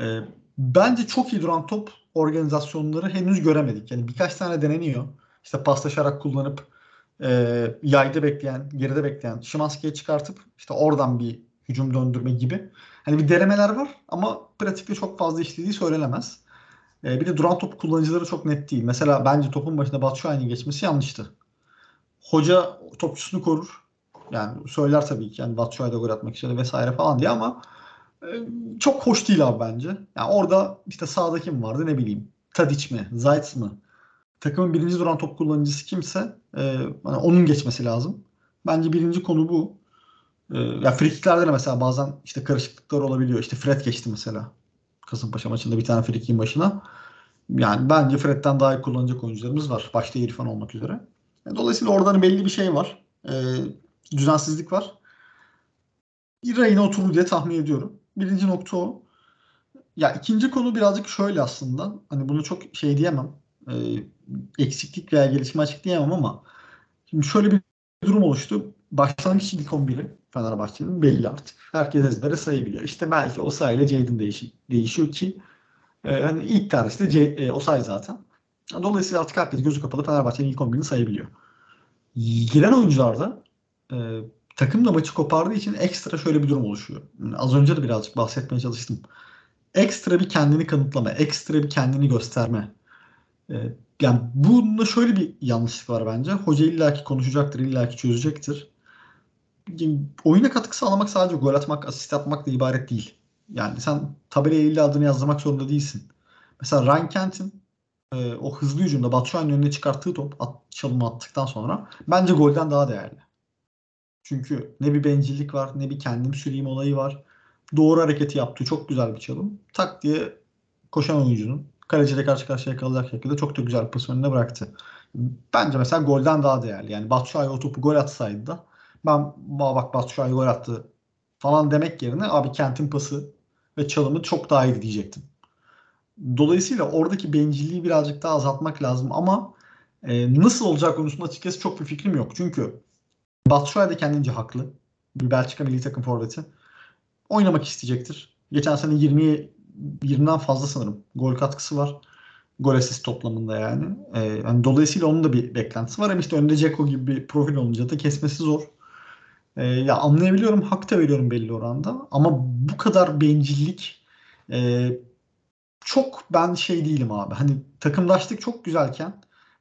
E, bence çok iyi duran top organizasyonları henüz göremedik. Yani birkaç tane deneniyor. İşte paslaşarak kullanıp e, yayda bekleyen, geride bekleyen Şimanski'ye çıkartıp işte oradan bir hücum döndürme gibi. Hani bir denemeler var ama pratikte çok fazla işlediği söylenemez. E, bir de duran top kullanıcıları çok net değil. Mesela bence topun başında Batshuayi'nin geçmesi yanlıştı. Hoca topçusunu korur. Yani söyler tabii ki yani Batshuayi gol atmak istedi vesaire falan diye ama çok hoş değil abi bence. Yani orada işte sağda kim vardı ne bileyim. Tadic mi? Zayt mı? Takımın birinci duran top kullanıcısı kimse e, yani onun geçmesi lazım. Bence birinci konu bu. E, ya frikiklerde de mesela bazen işte karışıklıklar olabiliyor. İşte Fred geçti mesela. Kasımpaşa maçında bir tane frikin başına. Yani bence Fred'den daha iyi kullanacak oyuncularımız var. Başta İrfan olmak üzere. Yani dolayısıyla oradan belli bir şey var. E, düzensizlik var. Rayına oturur diye tahmin ediyorum. Birinci nokta o. Ya ikinci konu birazcık şöyle aslında. Hani bunu çok şey diyemem. E, eksiklik veya gelişme açık diyemem ama şimdi şöyle bir durum oluştu. Başlangıç ilk 11'i Fenerbahçe'nin belli artık. Herkes ezbere sayabiliyor. İşte belki Osay ile Jadon değişiyor, değişiyor ki e, hani ilk tercihte C, e, Osay zaten. Dolayısıyla artık herkes gözü kapalı Fenerbahçe'nin ilk 11'ini sayabiliyor. Giren oyuncularda e, takım da maçı kopardığı için ekstra şöyle bir durum oluşuyor. Yani az önce de birazcık bahsetmeye çalıştım. Ekstra bir kendini kanıtlama, ekstra bir kendini gösterme. E, yani bunda şöyle bir yanlışlık var bence. Hoca illaki konuşacaktır, illaki çözecektir. Yani oyuna katkı sağlamak sadece gol atmak, asist atmakla ibaret değil. Yani sen tabelaya illa adını yazdırmak zorunda değilsin. Mesela Ryan Kent'in e, o hızlı hücumda Batshuayi'nin önüne çıkarttığı top at, çalımı attıktan sonra bence golden daha değerli. Çünkü ne bir bencillik var ne bir kendim süreyim olayı var. Doğru hareketi yaptığı çok güzel bir çalım. Tak diye koşan oyuncunun kaleciyle karşı karşıya kalacak şekilde çok da güzel pas önüne bıraktı. Bence mesela golden daha değerli. Yani Batshuayi o topu gol atsaydı da ben bak Batshuayi gol attı falan demek yerine abi Kent'in pası ve çalımı çok daha iyi diyecektim. Dolayısıyla oradaki bencilliği birazcık daha azaltmak lazım ama e, nasıl olacak konusunda açıkçası çok bir fikrim yok. Çünkü Batshuayi de kendince haklı. Bir Belçika milli takım forveti. Oynamak isteyecektir. Geçen sene 20'ye 20'den fazla sanırım gol katkısı var. Gol asist toplamında yani. Ee, yani. Dolayısıyla onun da bir beklentisi var. Ama işte önde Ceko gibi bir profil olunca da kesmesi zor. Ee, ya anlayabiliyorum, hak da veriyorum belli oranda. Ama bu kadar bencillik e, çok ben şey değilim abi. Hani takımdaşlık çok güzelken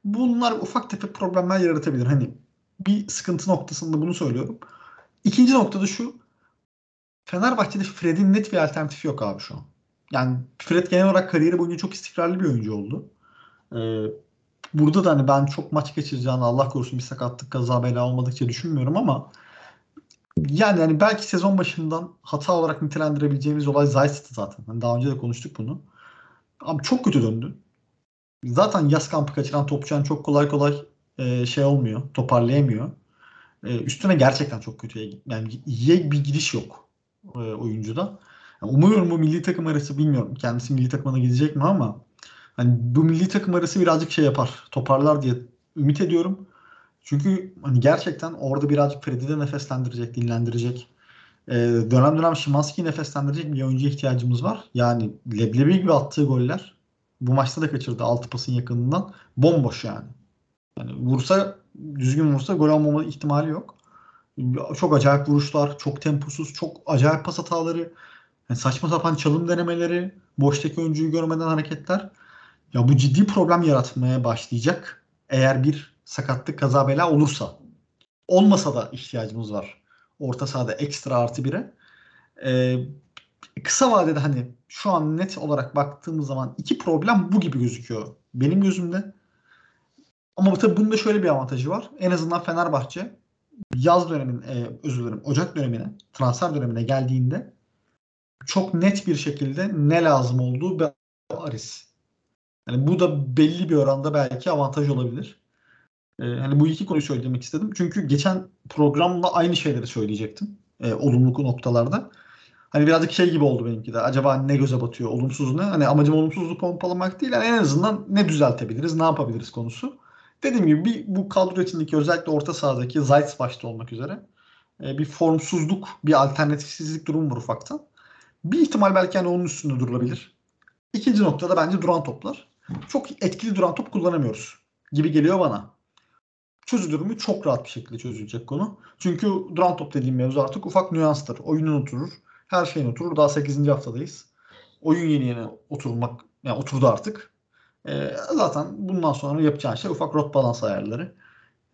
bunlar ufak tefek problemler yaratabilir. Hani bir sıkıntı noktasında bunu söylüyorum. İkinci noktada şu. Fenerbahçe'de Fred'in net bir alternatifi yok abi şu an. Yani Fred genel olarak kariyeri boyunca çok istikrarlı bir oyuncu oldu. Ee, burada da hani ben çok maç geçireceğini Allah korusun bir sakatlık kaza bela olmadıkça düşünmüyorum ama yani yani belki sezon başından hata olarak nitelendirebileceğimiz olay Zayt'tı zaten. Yani daha önce de konuştuk bunu. Abi çok kötü döndü. Zaten yaz kampı kaçıran topçuyan çok kolay kolay e, şey olmuyor. Toparlayamıyor. E, üstüne gerçekten çok kötü. Yani iyiye bir gidiş yok e, oyuncuda. Yani umuyorum bu milli takım arası bilmiyorum. Kendisi milli takımına gidecek mi ama hani bu milli takım arası birazcık şey yapar. Toparlar diye ümit ediyorum. Çünkü hani gerçekten orada birazcık Fred'i de nefeslendirecek, dinlendirecek. Ee, dönem dönem Şimanski'yi nefeslendirecek bir oyuncuya ihtiyacımız var. Yani leblebi gibi attığı goller bu maçta da kaçırdı 6 pasın yakınından. Bomboş yani. Yani vursa düzgün vursa gol olmama ihtimali yok. Çok acayip vuruşlar, çok temposuz, çok acayip pas hataları, yani saçma sapan çalım denemeleri, boştaki oyuncuyu görmeden hareketler. Ya bu ciddi problem yaratmaya başlayacak. Eğer bir sakatlık kaza bela olursa. Olmasa da ihtiyacımız var. Orta sahada ekstra artı bire. Ee, kısa vadede hani şu an net olarak baktığımız zaman iki problem bu gibi gözüküyor. Benim gözümde. Ama tabii bunda şöyle bir avantajı var. En azından Fenerbahçe yaz dönemin, e, özür dilerim, Ocak dönemine, transfer dönemine geldiğinde çok net bir şekilde ne lazım olduğu bariz. Yani bu da belli bir oranda belki avantaj olabilir. E, hani bu iki konuyu söylemek istedim. Çünkü geçen programda aynı şeyleri söyleyecektim. E, olumlu noktalarda. Hani birazcık şey gibi oldu benimki de. Acaba ne göze batıyor? Olumsuz ne? Hani amacım olumsuzluğu pompalamak değil. Yani en azından ne düzeltebiliriz, ne yapabiliriz konusu. Dediğim gibi bir, bu kadro içindeki özellikle orta sahadaki Zayt başta olmak üzere e, bir formsuzluk, bir alternatifsizlik durumu var ufaktan. Bir ihtimal belki hani onun üstünde durulabilir. İkinci noktada bence duran toplar. Çok etkili duran top kullanamıyoruz gibi geliyor bana. Çözülür mü? Çok rahat bir şekilde çözülecek konu. Çünkü duran top dediğim mevzu artık ufak nüanstır. Oyunun oturur. Her şeyin oturur. Daha 8. haftadayız. Oyun yeni yeni oturmak, yani oturdu artık. Ee, zaten bundan sonra yapacağın şey ufak rot balans ayarları.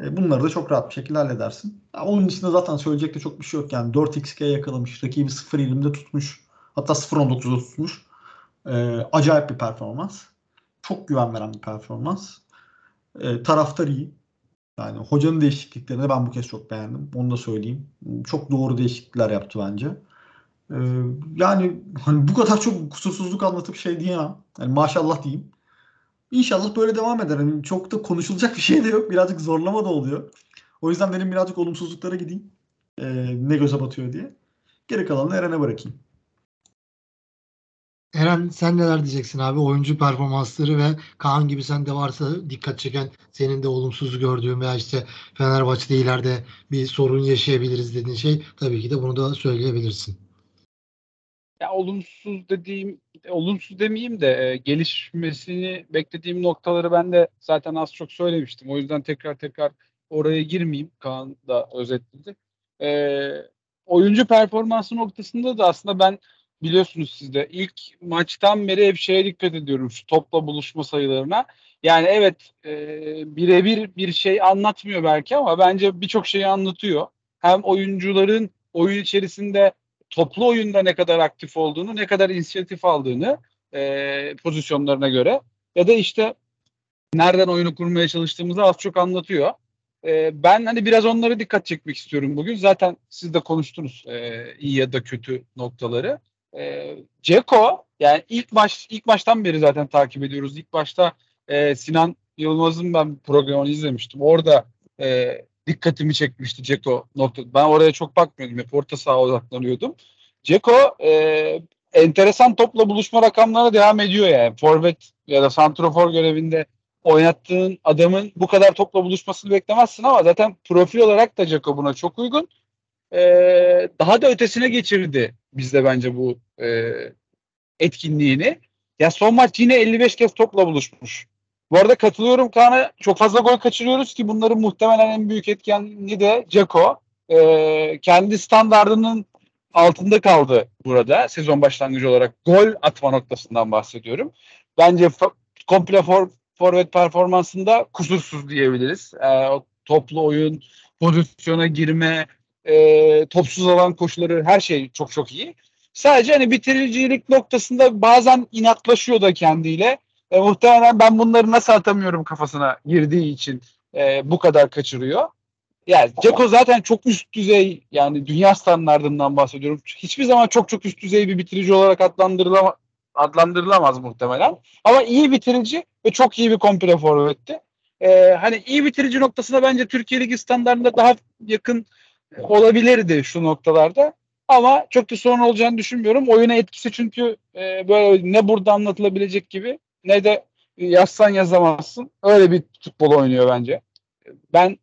Ee, bunları da çok rahat bir şekilde halledersin. Ya onun dışında zaten söyleyecek de çok bir şey yok. Yani 4xg yakalamış. Rakibi 0.20'de tutmuş. Hatta 0.19'da tutmuş. Ee, acayip bir performans. Çok güven veren bir performans. Ee, taraftar iyi. Yani hocanın değişikliklerini ben bu kez çok beğendim. Onu da söyleyeyim. Çok doğru değişiklikler yaptı bence. Ee, yani hani bu kadar çok kusursuzluk anlatıp şey diyemem. Yani maşallah diyeyim. İnşallah böyle devam eder. Yani çok da konuşulacak bir şey de yok. Birazcık zorlama da oluyor. O yüzden benim birazcık olumsuzluklara gideyim. Ee, ne göze batıyor diye. Geri kalanını Eren'e bırakayım. Eren sen neler diyeceksin abi? Oyuncu performansları ve Kaan gibi sende varsa dikkat çeken senin de olumsuz gördüğün veya işte Fenerbahçe'de ileride bir sorun yaşayabiliriz dediğin şey tabii ki de bunu da söyleyebilirsin. Ya olumsuz dediğim, olumsuz demeyeyim de e, gelişmesini beklediğim noktaları ben de zaten az çok söylemiştim. O yüzden tekrar tekrar oraya girmeyeyim. Kaan da özetledi. E, oyuncu performansı noktasında da aslında ben biliyorsunuz siz de ilk maçtan beri hep şeye dikkat ediyorum şu topla buluşma sayılarına. Yani evet e, birebir bir şey anlatmıyor belki ama bence birçok şeyi anlatıyor. Hem oyuncuların oyun içerisinde toplu oyunda ne kadar aktif olduğunu, ne kadar inisiyatif aldığını e, pozisyonlarına göre ya da işte nereden oyunu kurmaya çalıştığımızı az çok anlatıyor. E, ben hani biraz onlara dikkat çekmek istiyorum bugün. Zaten siz de konuştunuz e, iyi ya da kötü noktaları. E, Ceko yani ilk maç ilk baştan beri zaten takip ediyoruz. İlk başta e, Sinan Yılmaz'ın ben programını izlemiştim. Orada e, dikkatimi çekmişti Ceko nokta. Ben oraya çok bakmıyordum. Hep orta saha odaklanıyordum. Ceko e, enteresan topla buluşma rakamlarına devam ediyor yani. Forvet ya da santrofor görevinde oynattığın adamın bu kadar topla buluşmasını beklemezsin ama zaten profil olarak da Ceko buna çok uygun. E, daha da ötesine geçirdi bizde bence bu e, etkinliğini. Ya son maç yine 55 kez topla buluşmuş. Bu arada katılıyorum Kaan'a. Çok fazla gol kaçırıyoruz ki bunların muhtemelen en büyük etkenliği de Ceko. Ee, kendi standardının altında kaldı burada sezon başlangıcı olarak. Gol atma noktasından bahsediyorum. Bence komple for, forvet performansında kusursuz diyebiliriz. Ee, o toplu oyun, pozisyona girme, e, topsuz alan koşuları her şey çok çok iyi. Sadece hani bitiricilik noktasında bazen inatlaşıyor da kendiyle. E, muhtemelen ben bunları nasıl atamıyorum kafasına girdiği için e, bu kadar kaçırıyor. Yani Ceko zaten çok üst düzey yani dünya standartından bahsediyorum. Hiçbir zaman çok çok üst düzey bir bitirici olarak adlandırılama, adlandırılamaz muhtemelen. Ama iyi bitirici ve çok iyi bir komple forvetti. E, hani iyi bitirici noktasına bence Türkiye Ligi standartında daha yakın olabilirdi şu noktalarda. Ama çok da sorun olacağını düşünmüyorum. Oyuna etkisi çünkü e, böyle ne burada anlatılabilecek gibi ne de yazsan yazamazsın. Öyle bir futbol oynuyor bence. Ben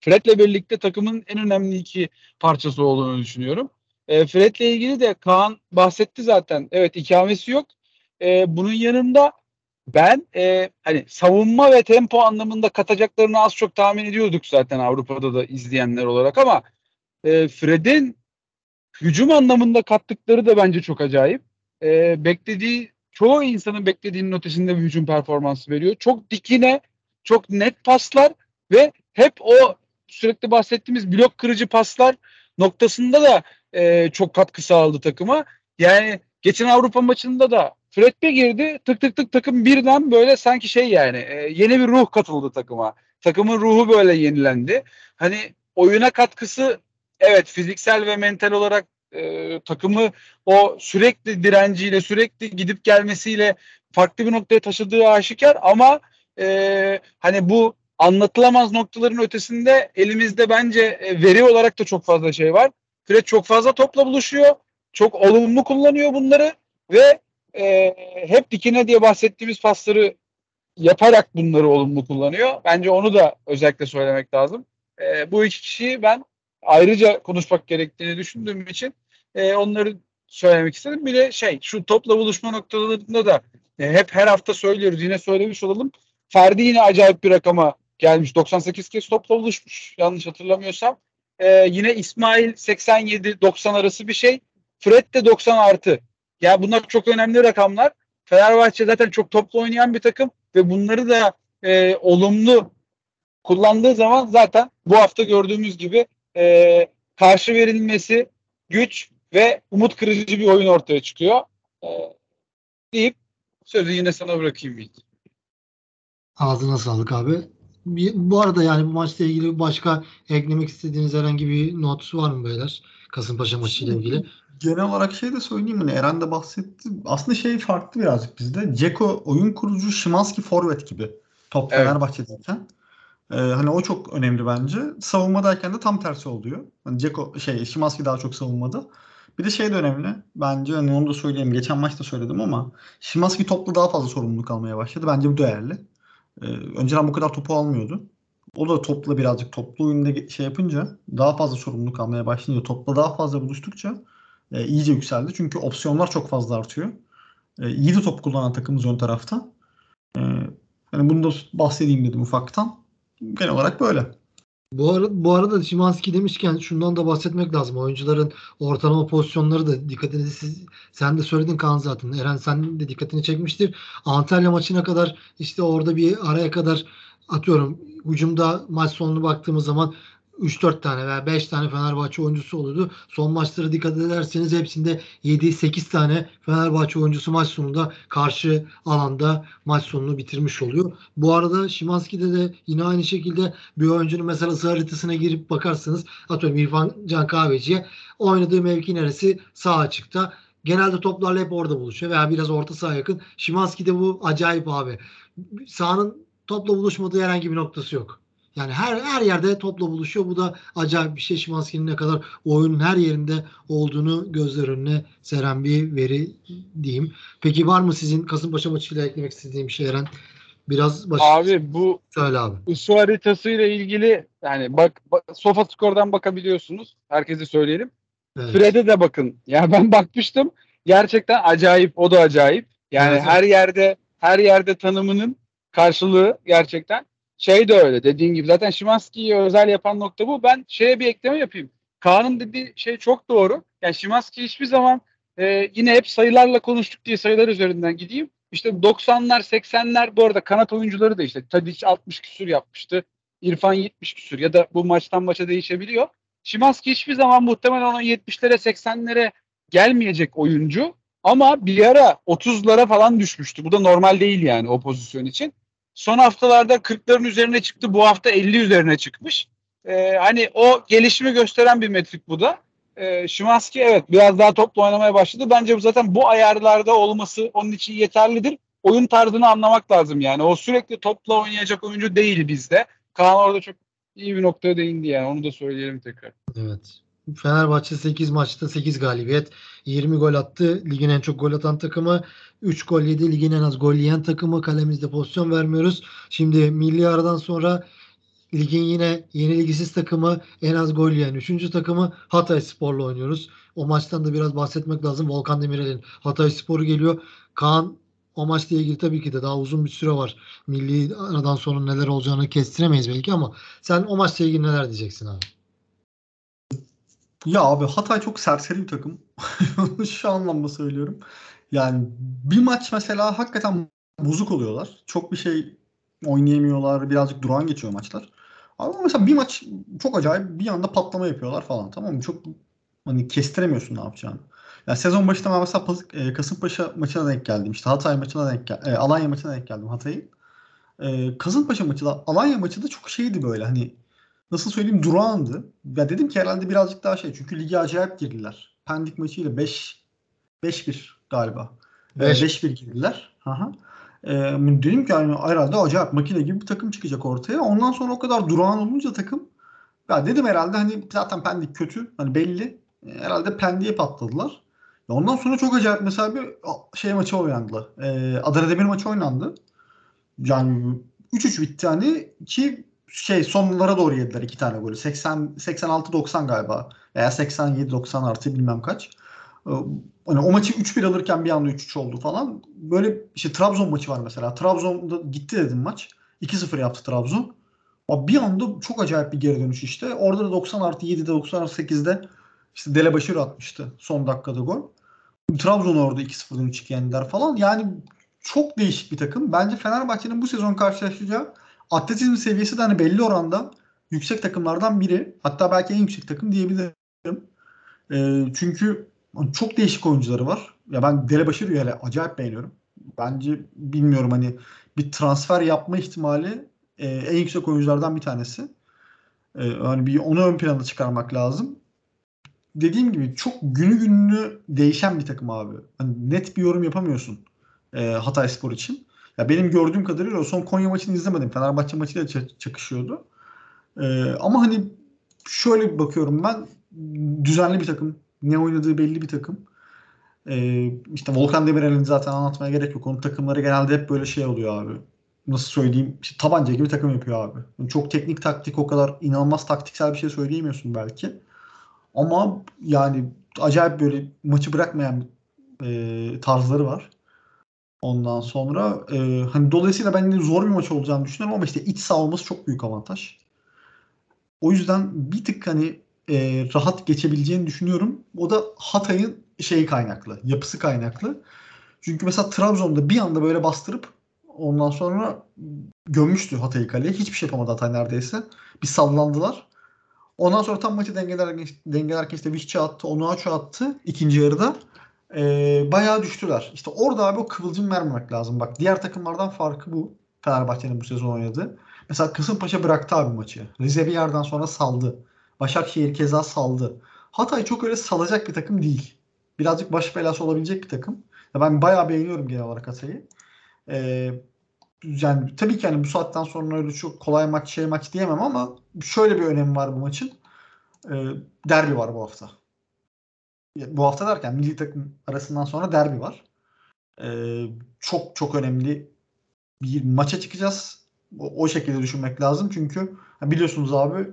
Fred'le birlikte takımın en önemli iki parçası olduğunu düşünüyorum. E, Fred'le ilgili de Kaan bahsetti zaten. Evet ikamesi yok. E, bunun yanında ben e, hani savunma ve tempo anlamında katacaklarını az çok tahmin ediyorduk zaten Avrupa'da da izleyenler olarak ama e, Fred'in hücum anlamında kattıkları da bence çok acayip. E, beklediği çoğu insanın beklediğinin ötesinde bir hücum performansı veriyor. Çok dikine, çok net paslar ve hep o sürekli bahsettiğimiz blok kırıcı paslar noktasında da e, çok katkı sağladı takıma. Yani geçen Avrupa maçında da Fred bir girdi tık tık tık takım birden böyle sanki şey yani e, yeni bir ruh katıldı takıma. Takımın ruhu böyle yenilendi. Hani oyuna katkısı evet fiziksel ve mental olarak e, takımı o sürekli direnciyle sürekli gidip gelmesiyle farklı bir noktaya taşıdığı aşikar ama e, hani bu anlatılamaz noktaların ötesinde elimizde bence e, veri olarak da çok fazla şey var. Fred çok fazla topla buluşuyor. Çok olumlu kullanıyor bunları ve e, hep dikine diye bahsettiğimiz pasları yaparak bunları olumlu kullanıyor. Bence onu da özellikle söylemek lazım. E, bu iki kişiyi ben ayrıca konuşmak gerektiğini düşündüğüm için e, onları söylemek istedim. Bir de şey şu topla buluşma noktalarında da e, hep her hafta söylüyoruz yine söylemiş olalım. Ferdi yine acayip bir rakama gelmiş. 98 kez topla buluşmuş yanlış hatırlamıyorsam. E, yine İsmail 87-90 arası bir şey. Fred de 90 artı. Ya bunlar çok önemli rakamlar. Fenerbahçe zaten çok toplu oynayan bir takım ve bunları da e, olumlu kullandığı zaman zaten bu hafta gördüğümüz gibi e, karşı verilmesi güç ve umut kırıcı bir oyun ortaya çıkıyor. E, deyip sözü yine sana bırakayım Yiğit. Ağzına sağlık abi. Bir- Bu arada yani bu maçla ilgili başka eklemek istediğiniz herhangi bir not var mı beyler? Kasımpaşa maçıyla ilgili. Genel olarak şey de söyleyeyim hani Eren de bahsetti. Aslında şey farklı birazcık bizde. Ceko oyun kurucu, Şimanski forvet gibi. Top Evet. Fenerbahçe'deyken. Ee, hani o çok önemli bence. Savunmadayken de tam tersi oluyor. Hani Ceko şey Şimanski daha çok savunmada. Bir de şey de önemli. Bence hani onu da söyleyeyim. Geçen maçta söyledim ama Şimanski topla daha fazla sorumluluk almaya başladı. Bence bu değerli. Ee, önceden bu kadar topu almıyordu. O da topla birazcık toplu oyunda şey yapınca daha fazla sorumluluk almaya başlayınca topla daha fazla buluştukça e, iyice yükseldi. Çünkü opsiyonlar çok fazla artıyor. E, iyi de top kullanan takımımız ön tarafta. E, hani bunu da bahsedeyim dedim ufaktan. Genel olarak böyle. Bu arada, bu arada Szymanski demişken şundan da bahsetmek lazım. Oyuncuların ortalama pozisyonları da dikkatini siz, sen de söyledin Kaan zaten. Eren sen de dikkatini çekmiştir. Antalya maçına kadar işte orada bir araya kadar atıyorum hücumda maç sonunu baktığımız zaman 3-4 tane veya 5 tane Fenerbahçe oyuncusu oluyordu. Son maçlara dikkat ederseniz hepsinde 7-8 tane Fenerbahçe oyuncusu maç sonunda karşı alanda maç sonunu bitirmiş oluyor. Bu arada Şimanski'de de yine aynı şekilde bir oyuncunun mesela ısı haritasına girip bakarsanız atıyorum İrfan Can Kahveci'ye oynadığı mevki neresi sağ açıkta. Genelde toplarla hep orada buluşuyor veya biraz orta saha yakın. Şimanski'de bu acayip abi. Sahanın topla buluşmadığı herhangi bir noktası yok. Yani her her yerde topla buluşuyor. Bu da acayip bir şey. Şimanski'nin ne kadar oyunun her yerinde olduğunu gözler önüne seren bir veri diyeyim. Peki var mı sizin Kasımpaşa maçıyla eklemek istediğim bir şey Eren? Biraz baş Abi bu söyle abi. ISO haritasıyla ilgili yani bak, bak Sofa Score'dan bakabiliyorsunuz. Herkese söyleyelim. Evet. Fred'e de bakın. Ya ben bakmıştım. Gerçekten acayip. O da acayip. Yani Evet, her yerde her yerde tanımının karşılığı gerçekten. Şey de öyle dediğin gibi. Zaten Şimanski'yi özel yapan nokta bu. Ben şeye bir ekleme yapayım. Kaan'ın dediği şey çok doğru. Yani Şimanski hiçbir zaman e, yine hep sayılarla konuştuk diye sayılar üzerinden gideyim. İşte 90'lar 80'ler bu arada kanat oyuncuları da işte Tadic 60 küsür yapmıştı. İrfan 70 küsür ya da bu maçtan maça değişebiliyor. Şimanski hiçbir zaman muhtemelen ona 70'lere 80'lere gelmeyecek oyuncu. Ama bir ara 30'lara falan düşmüştü. Bu da normal değil yani o pozisyon için. Son haftalarda 40'ların üzerine çıktı. Bu hafta 50 üzerine çıkmış. Ee, hani o gelişimi gösteren bir metrik bu da. Ee, Şimanski evet biraz daha topla oynamaya başladı. Bence bu zaten bu ayarlarda olması onun için yeterlidir. Oyun tarzını anlamak lazım yani. O sürekli topla oynayacak oyuncu değil bizde. Kaan orada çok iyi bir noktaya değindi yani. Onu da söyleyelim tekrar. Evet. Fenerbahçe 8 maçta 8 galibiyet. 20 gol attı. Ligin en çok gol atan takımı. 3 gol yedi. Ligin en az gol yiyen takımı. Kalemizde pozisyon vermiyoruz. Şimdi milli aradan sonra ligin yine yenilgisiz takımı en az gol yiyen 3. takımı Hatay Spor'la oynuyoruz. O maçtan da biraz bahsetmek lazım. Volkan Demirel'in Hatay Spor'u geliyor. Kaan o maçla ilgili tabii ki de daha uzun bir süre var. Milli aradan sonra neler olacağını kestiremeyiz belki ama sen o maçla ilgili neler diyeceksin abi? Ya abi Hatay çok serseri bir takım. Şu anlamda söylüyorum. Yani bir maç mesela hakikaten bozuk oluyorlar. Çok bir şey oynayamıyorlar. Birazcık durağan geçiyor maçlar. Ama mesela bir maç çok acayip bir anda patlama yapıyorlar falan tamam mı? Çok hani kestiremiyorsun ne yapacağını. Ya sezon başında ben mesela e, Kasımpaşa maçına denk geldim. İşte Hatay maçına denk geldim. Alanya maçına denk geldim Hatay'ın. E, Kasımpaşa maçı da Alanya maçı da çok şeydi böyle hani nasıl söyleyeyim durağandı. Ya dedim ki herhalde birazcık daha şey çünkü lige acayip girdiler. Pendik maçıyla 5 5-1 galiba. Ee, Beş. 5-1 girdiler. Aha. E, dedim ki yani herhalde acayip makine gibi bir takım çıkacak ortaya. Ondan sonra o kadar durağan olunca takım ya dedim herhalde hani zaten Pendik kötü. Hani belli. E, herhalde Pendik'e patladılar. Ya ondan sonra çok acayip mesela bir şey maçı oynandı. E, Adana Demir maçı oynandı. Yani 3-3 bitti hani ki şey sonlara doğru yediler iki tane golü. 80 86 90 galiba veya 87 90 artı bilmem kaç. Ee, Hani o maçı 3-1 alırken bir anda 3-3 oldu falan. Böyle işte Trabzon maçı var mesela. Trabzon'da gitti dedim maç. 2-0 yaptı Trabzon. Ama bir anda çok acayip bir geri dönüş işte. Orada da 90 artı 7'de 90 artı 8'de işte Dele Başır atmıştı son dakikada gol. Trabzon orada 2-0'dan 3-2 yendiler falan. Yani çok değişik bir takım. Bence Fenerbahçe'nin bu sezon karşılaşacağı atletizm seviyesi de hani belli oranda yüksek takımlardan biri. Hatta belki en yüksek takım diyebilirim. E, çünkü çok değişik oyuncuları var. Ya ben Delebaşı'yı hele acayip beğeniyorum. Bence bilmiyorum hani bir transfer yapma ihtimali e, en yüksek oyunculardan bir tanesi. E, hani bir onu ön plana çıkarmak lazım. Dediğim gibi çok günü gününü değişen bir takım abi. Hani net bir yorum yapamıyorsun e, Hatay Spor için. Ya benim gördüğüm kadarıyla son Konya maçını izlemedim. Fenerbahçe maçıyla çakışıyordu. Ee, ama hani şöyle bakıyorum ben düzenli bir takım. Ne oynadığı belli bir takım. Ee, işte Volkan Demirel'in zaten anlatmaya gerek yok. Onun takımları genelde hep böyle şey oluyor abi. Nasıl söyleyeyim? İşte tabanca gibi takım yapıyor abi. Yani çok teknik taktik o kadar inanılmaz taktiksel bir şey söyleyemiyorsun belki. Ama yani acayip böyle maçı bırakmayan e, tarzları var. Ondan sonra e, hani dolayısıyla ben de zor bir maç olacağını düşünüyorum ama işte iç saha olması çok büyük avantaj. O yüzden bir tık hani e, rahat geçebileceğini düşünüyorum. O da Hatay'ın şeyi kaynaklı, yapısı kaynaklı. Çünkü mesela Trabzon'da bir anda böyle bastırıp ondan sonra gömmüştü Hatay'ı kaleye. Hiçbir şey yapamadı Hatay neredeyse. Bir sallandılar. Ondan sonra tam maçı dengelerken, dengelerken işte Vişçi attı, Onuachu attı ikinci yarıda e, bayağı düştüler. İşte orada abi o kıvılcım vermemek lazım. Bak diğer takımlardan farkı bu. Fenerbahçe'nin bu sezon oynadığı. Mesela Kasımpaşa bıraktı abi maçı. Rize bir yerden sonra saldı. Başakşehir keza saldı. Hatay çok öyle salacak bir takım değil. Birazcık baş belası olabilecek bir takım. Ya ben bayağı beğeniyorum genel olarak Hatay'ı. Ee, yani tabii ki hani bu saatten sonra öyle çok kolay maç şey maç diyemem ama şöyle bir önemi var bu maçın. Ee, derbi var bu hafta bu hafta derken milli takım arasından sonra derbi var. Ee, çok çok önemli bir maça çıkacağız. O, o şekilde düşünmek lazım. Çünkü biliyorsunuz abi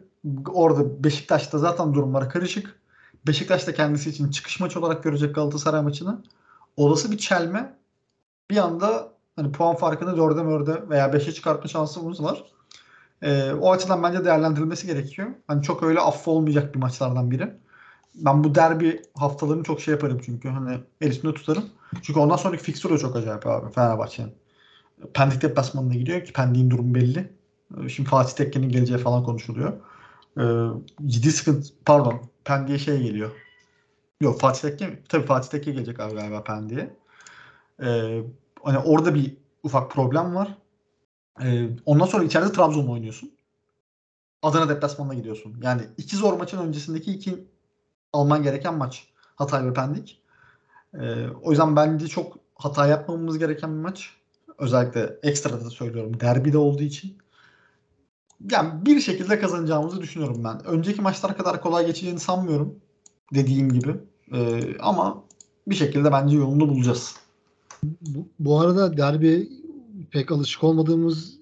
orada Beşiktaş'ta zaten durumlar karışık. Beşiktaş da kendisi için çıkış maçı olarak görecek Galatasaray maçını. Olası bir çelme bir anda hani puan farkını 4'e 4'e veya 5'e çıkartma şansımız var. Ee, o açıdan bence değerlendirilmesi gerekiyor. Hani çok öyle affı olmayacak bir maçlardan biri ben bu derbi haftalarını çok şey yaparım çünkü hani el tutarım. Çünkü ondan sonraki fixture de çok acayip abi Fenerbahçe'nin. Pendik deplasmanına gidiyor ki Pendik'in durumu belli. Şimdi Fatih Tekke'nin geleceği falan konuşuluyor. Ee, ciddi sıkıntı pardon Pendik'e şey geliyor. Yok Fatih Tekke tabii Fatih Tekke gelecek abi galiba Pendik'e. Ee, hani orada bir ufak problem var. Ee, ondan sonra içeride Trabzon'la oynuyorsun. Adana deplasmanına gidiyorsun. Yani iki zor maçın öncesindeki iki alman gereken maç. Hatay ve Pendik. E, o yüzden bence çok hata yapmamamız gereken bir maç. Özellikle ekstra da söylüyorum. Derbide olduğu için. Yani bir şekilde kazanacağımızı düşünüyorum ben. Önceki maçlar kadar kolay geçeceğini sanmıyorum. Dediğim gibi. E, ama bir şekilde bence yolunu bulacağız. Bu, bu arada derbi pek alışık olmadığımız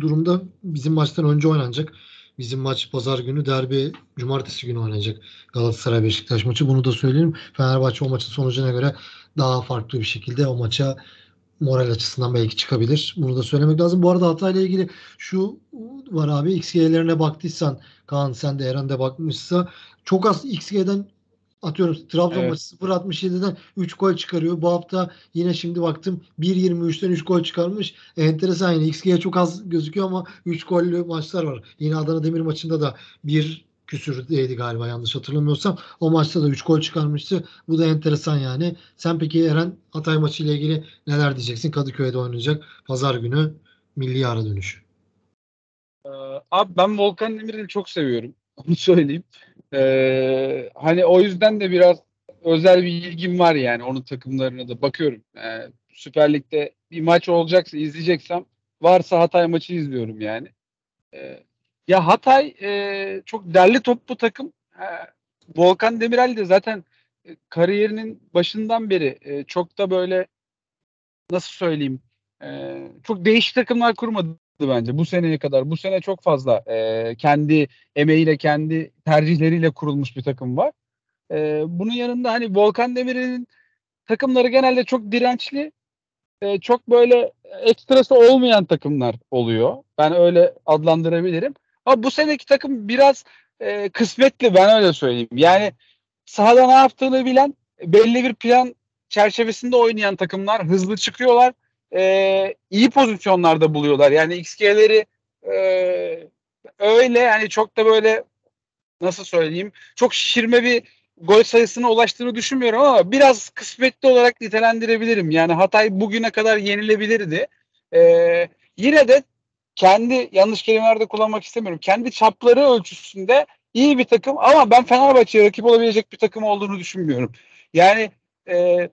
durumda bizim maçtan önce oynanacak. Bizim maç pazar günü derbi cumartesi günü oynayacak Galatasaray Beşiktaş maçı. Bunu da söyleyeyim. Fenerbahçe o maçın sonucuna göre daha farklı bir şekilde o maça moral açısından belki çıkabilir. Bunu da söylemek lazım. Bu arada Hatay'la ilgili şu var abi XG'lerine baktıysan Kaan sen de Eren de bakmışsa çok az XG'den atıyorum Trabzon evet. maçı 0.67'den 3 gol çıkarıyor. Bu hafta yine şimdi baktım 1.23'ten 3 gol çıkarmış. Enteresan yine XG'ye çok az gözüküyor ama 3 gollü maçlar var. Yine Adana Demir maçında da bir küsürdeydi galiba yanlış hatırlamıyorsam. O maçta da 3 gol çıkarmıştı. Bu da enteresan yani. Sen peki Eren Hatay maçı ile ilgili neler diyeceksin? Kadıköy'de oynayacak pazar günü milli ara dönüşü. Ee, abi ben Volkan Demirel'i çok seviyorum. Onu söyleyeyim. Ee, hani o yüzden de biraz özel bir ilgim var yani onun takımlarına da bakıyorum. Ee, Süper Lig'de bir maç olacaksa izleyeceksem varsa Hatay maçı izliyorum yani. Ee, ya Hatay e, çok derli toplu takım. Ha, Volkan Demirel de zaten e, kariyerinin başından beri e, çok da böyle nasıl söyleyeyim e, çok değişik takımlar kurmadı bence bu seneye kadar. Bu sene çok fazla e, kendi emeğiyle kendi tercihleriyle kurulmuş bir takım var. E, bunun yanında hani Volkan Demirel'in takımları genelde çok dirençli e, çok böyle ekstrası olmayan takımlar oluyor. Ben öyle adlandırabilirim. Ama bu seneki takım biraz e, kısmetli ben öyle söyleyeyim. Yani sahada ne yaptığını bilen belli bir plan çerçevesinde oynayan takımlar hızlı çıkıyorlar. E, iyi pozisyonlarda buluyorlar. Yani XG'leri e, öyle yani çok da böyle nasıl söyleyeyim çok şişirme bir gol sayısına ulaştığını düşünmüyorum ama biraz kısmetli olarak nitelendirebilirim. Yani Hatay bugüne kadar yenilebilirdi. Ee, yine de kendi yanlış kelimelerde kullanmak istemiyorum. Kendi çapları ölçüsünde iyi bir takım ama ben Fenerbahçe'ye rakip olabilecek bir takım olduğunu düşünmüyorum. Yani e,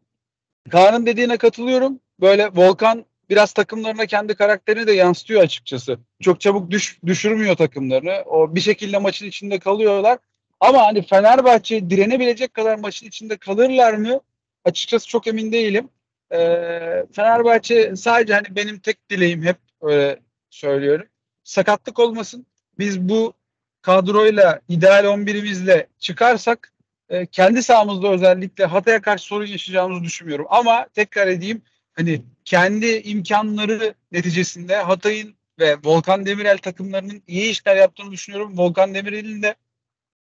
Kaan'ın dediğine katılıyorum. Böyle Volkan biraz takımlarına kendi karakterini de yansıtıyor açıkçası. Çok çabuk düş, düşürmüyor takımlarını. O bir şekilde maçın içinde kalıyorlar. Ama hani Fenerbahçe direnebilecek kadar maçın içinde kalırlar mı? Açıkçası çok emin değilim. Ee, Fenerbahçe sadece hani benim tek dileğim hep öyle söylüyorum. Sakatlık olmasın. Biz bu kadroyla ideal 11'imizle çıkarsak e, kendi sahamızda özellikle Hatay'a karşı sorun yaşayacağımızı düşünmüyorum. Ama tekrar edeyim hani kendi imkanları neticesinde Hatay'ın ve Volkan Demirel takımlarının iyi işler yaptığını düşünüyorum. Volkan Demirel'in de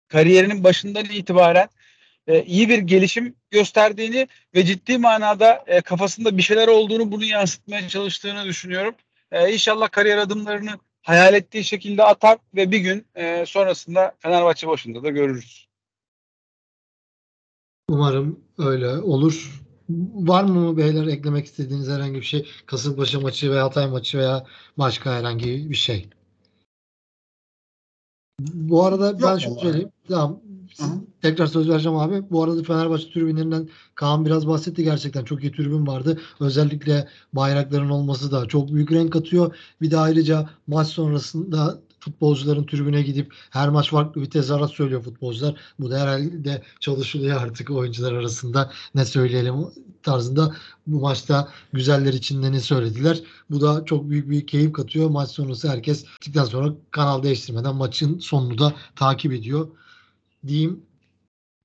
kariyerinin başından itibaren e, iyi bir gelişim gösterdiğini ve ciddi manada e, kafasında bir şeyler olduğunu bunu yansıtmaya çalıştığını düşünüyorum. E, inşallah kariyer adımlarını hayal ettiği şekilde atar ve bir gün e, sonrasında Fenerbahçe başında da görürüz. Umarım öyle olur. Var mı beyler eklemek istediğiniz herhangi bir şey? Kasımpaşa maçı veya Hatay maçı veya başka herhangi bir şey. Bu arada ben Yok şunu vallahi. söyleyeyim. Tamam. Tekrar söz vereceğim abi. Bu arada Fenerbahçe tribünlerinden Kaan biraz bahsetti. Gerçekten çok iyi tribün vardı. Özellikle bayrakların olması da çok büyük renk katıyor. Bir de ayrıca maç sonrasında futbolcuların tribüne gidip her maç farklı bir tezahürat söylüyor futbolcular. Bu da herhalde çalışılıyor artık oyuncular arasında. Ne söyleyelim tarzında bu maçta güzeller içinde ne söylediler. Bu da çok büyük bir keyif katıyor. Maç sonrası herkes bittikten sonra kanal değiştirmeden maçın sonunu da takip ediyor. Diyeyim.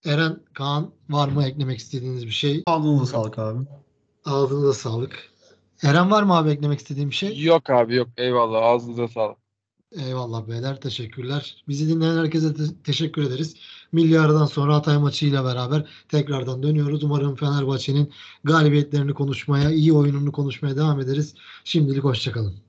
Eren, Kaan var mı eklemek istediğiniz bir şey? Ağzınıza sağlık abi. Ağzınıza sağlık. Eren var mı abi eklemek istediğin bir şey? Yok abi yok eyvallah ağzınıza sağlık. Eyvallah beyler teşekkürler. Bizi dinleyen herkese te- teşekkür ederiz. Milli aradan sonra Hatay maçıyla beraber tekrardan dönüyoruz. Umarım Fenerbahçe'nin galibiyetlerini konuşmaya, iyi oyununu konuşmaya devam ederiz. Şimdilik hoşçakalın.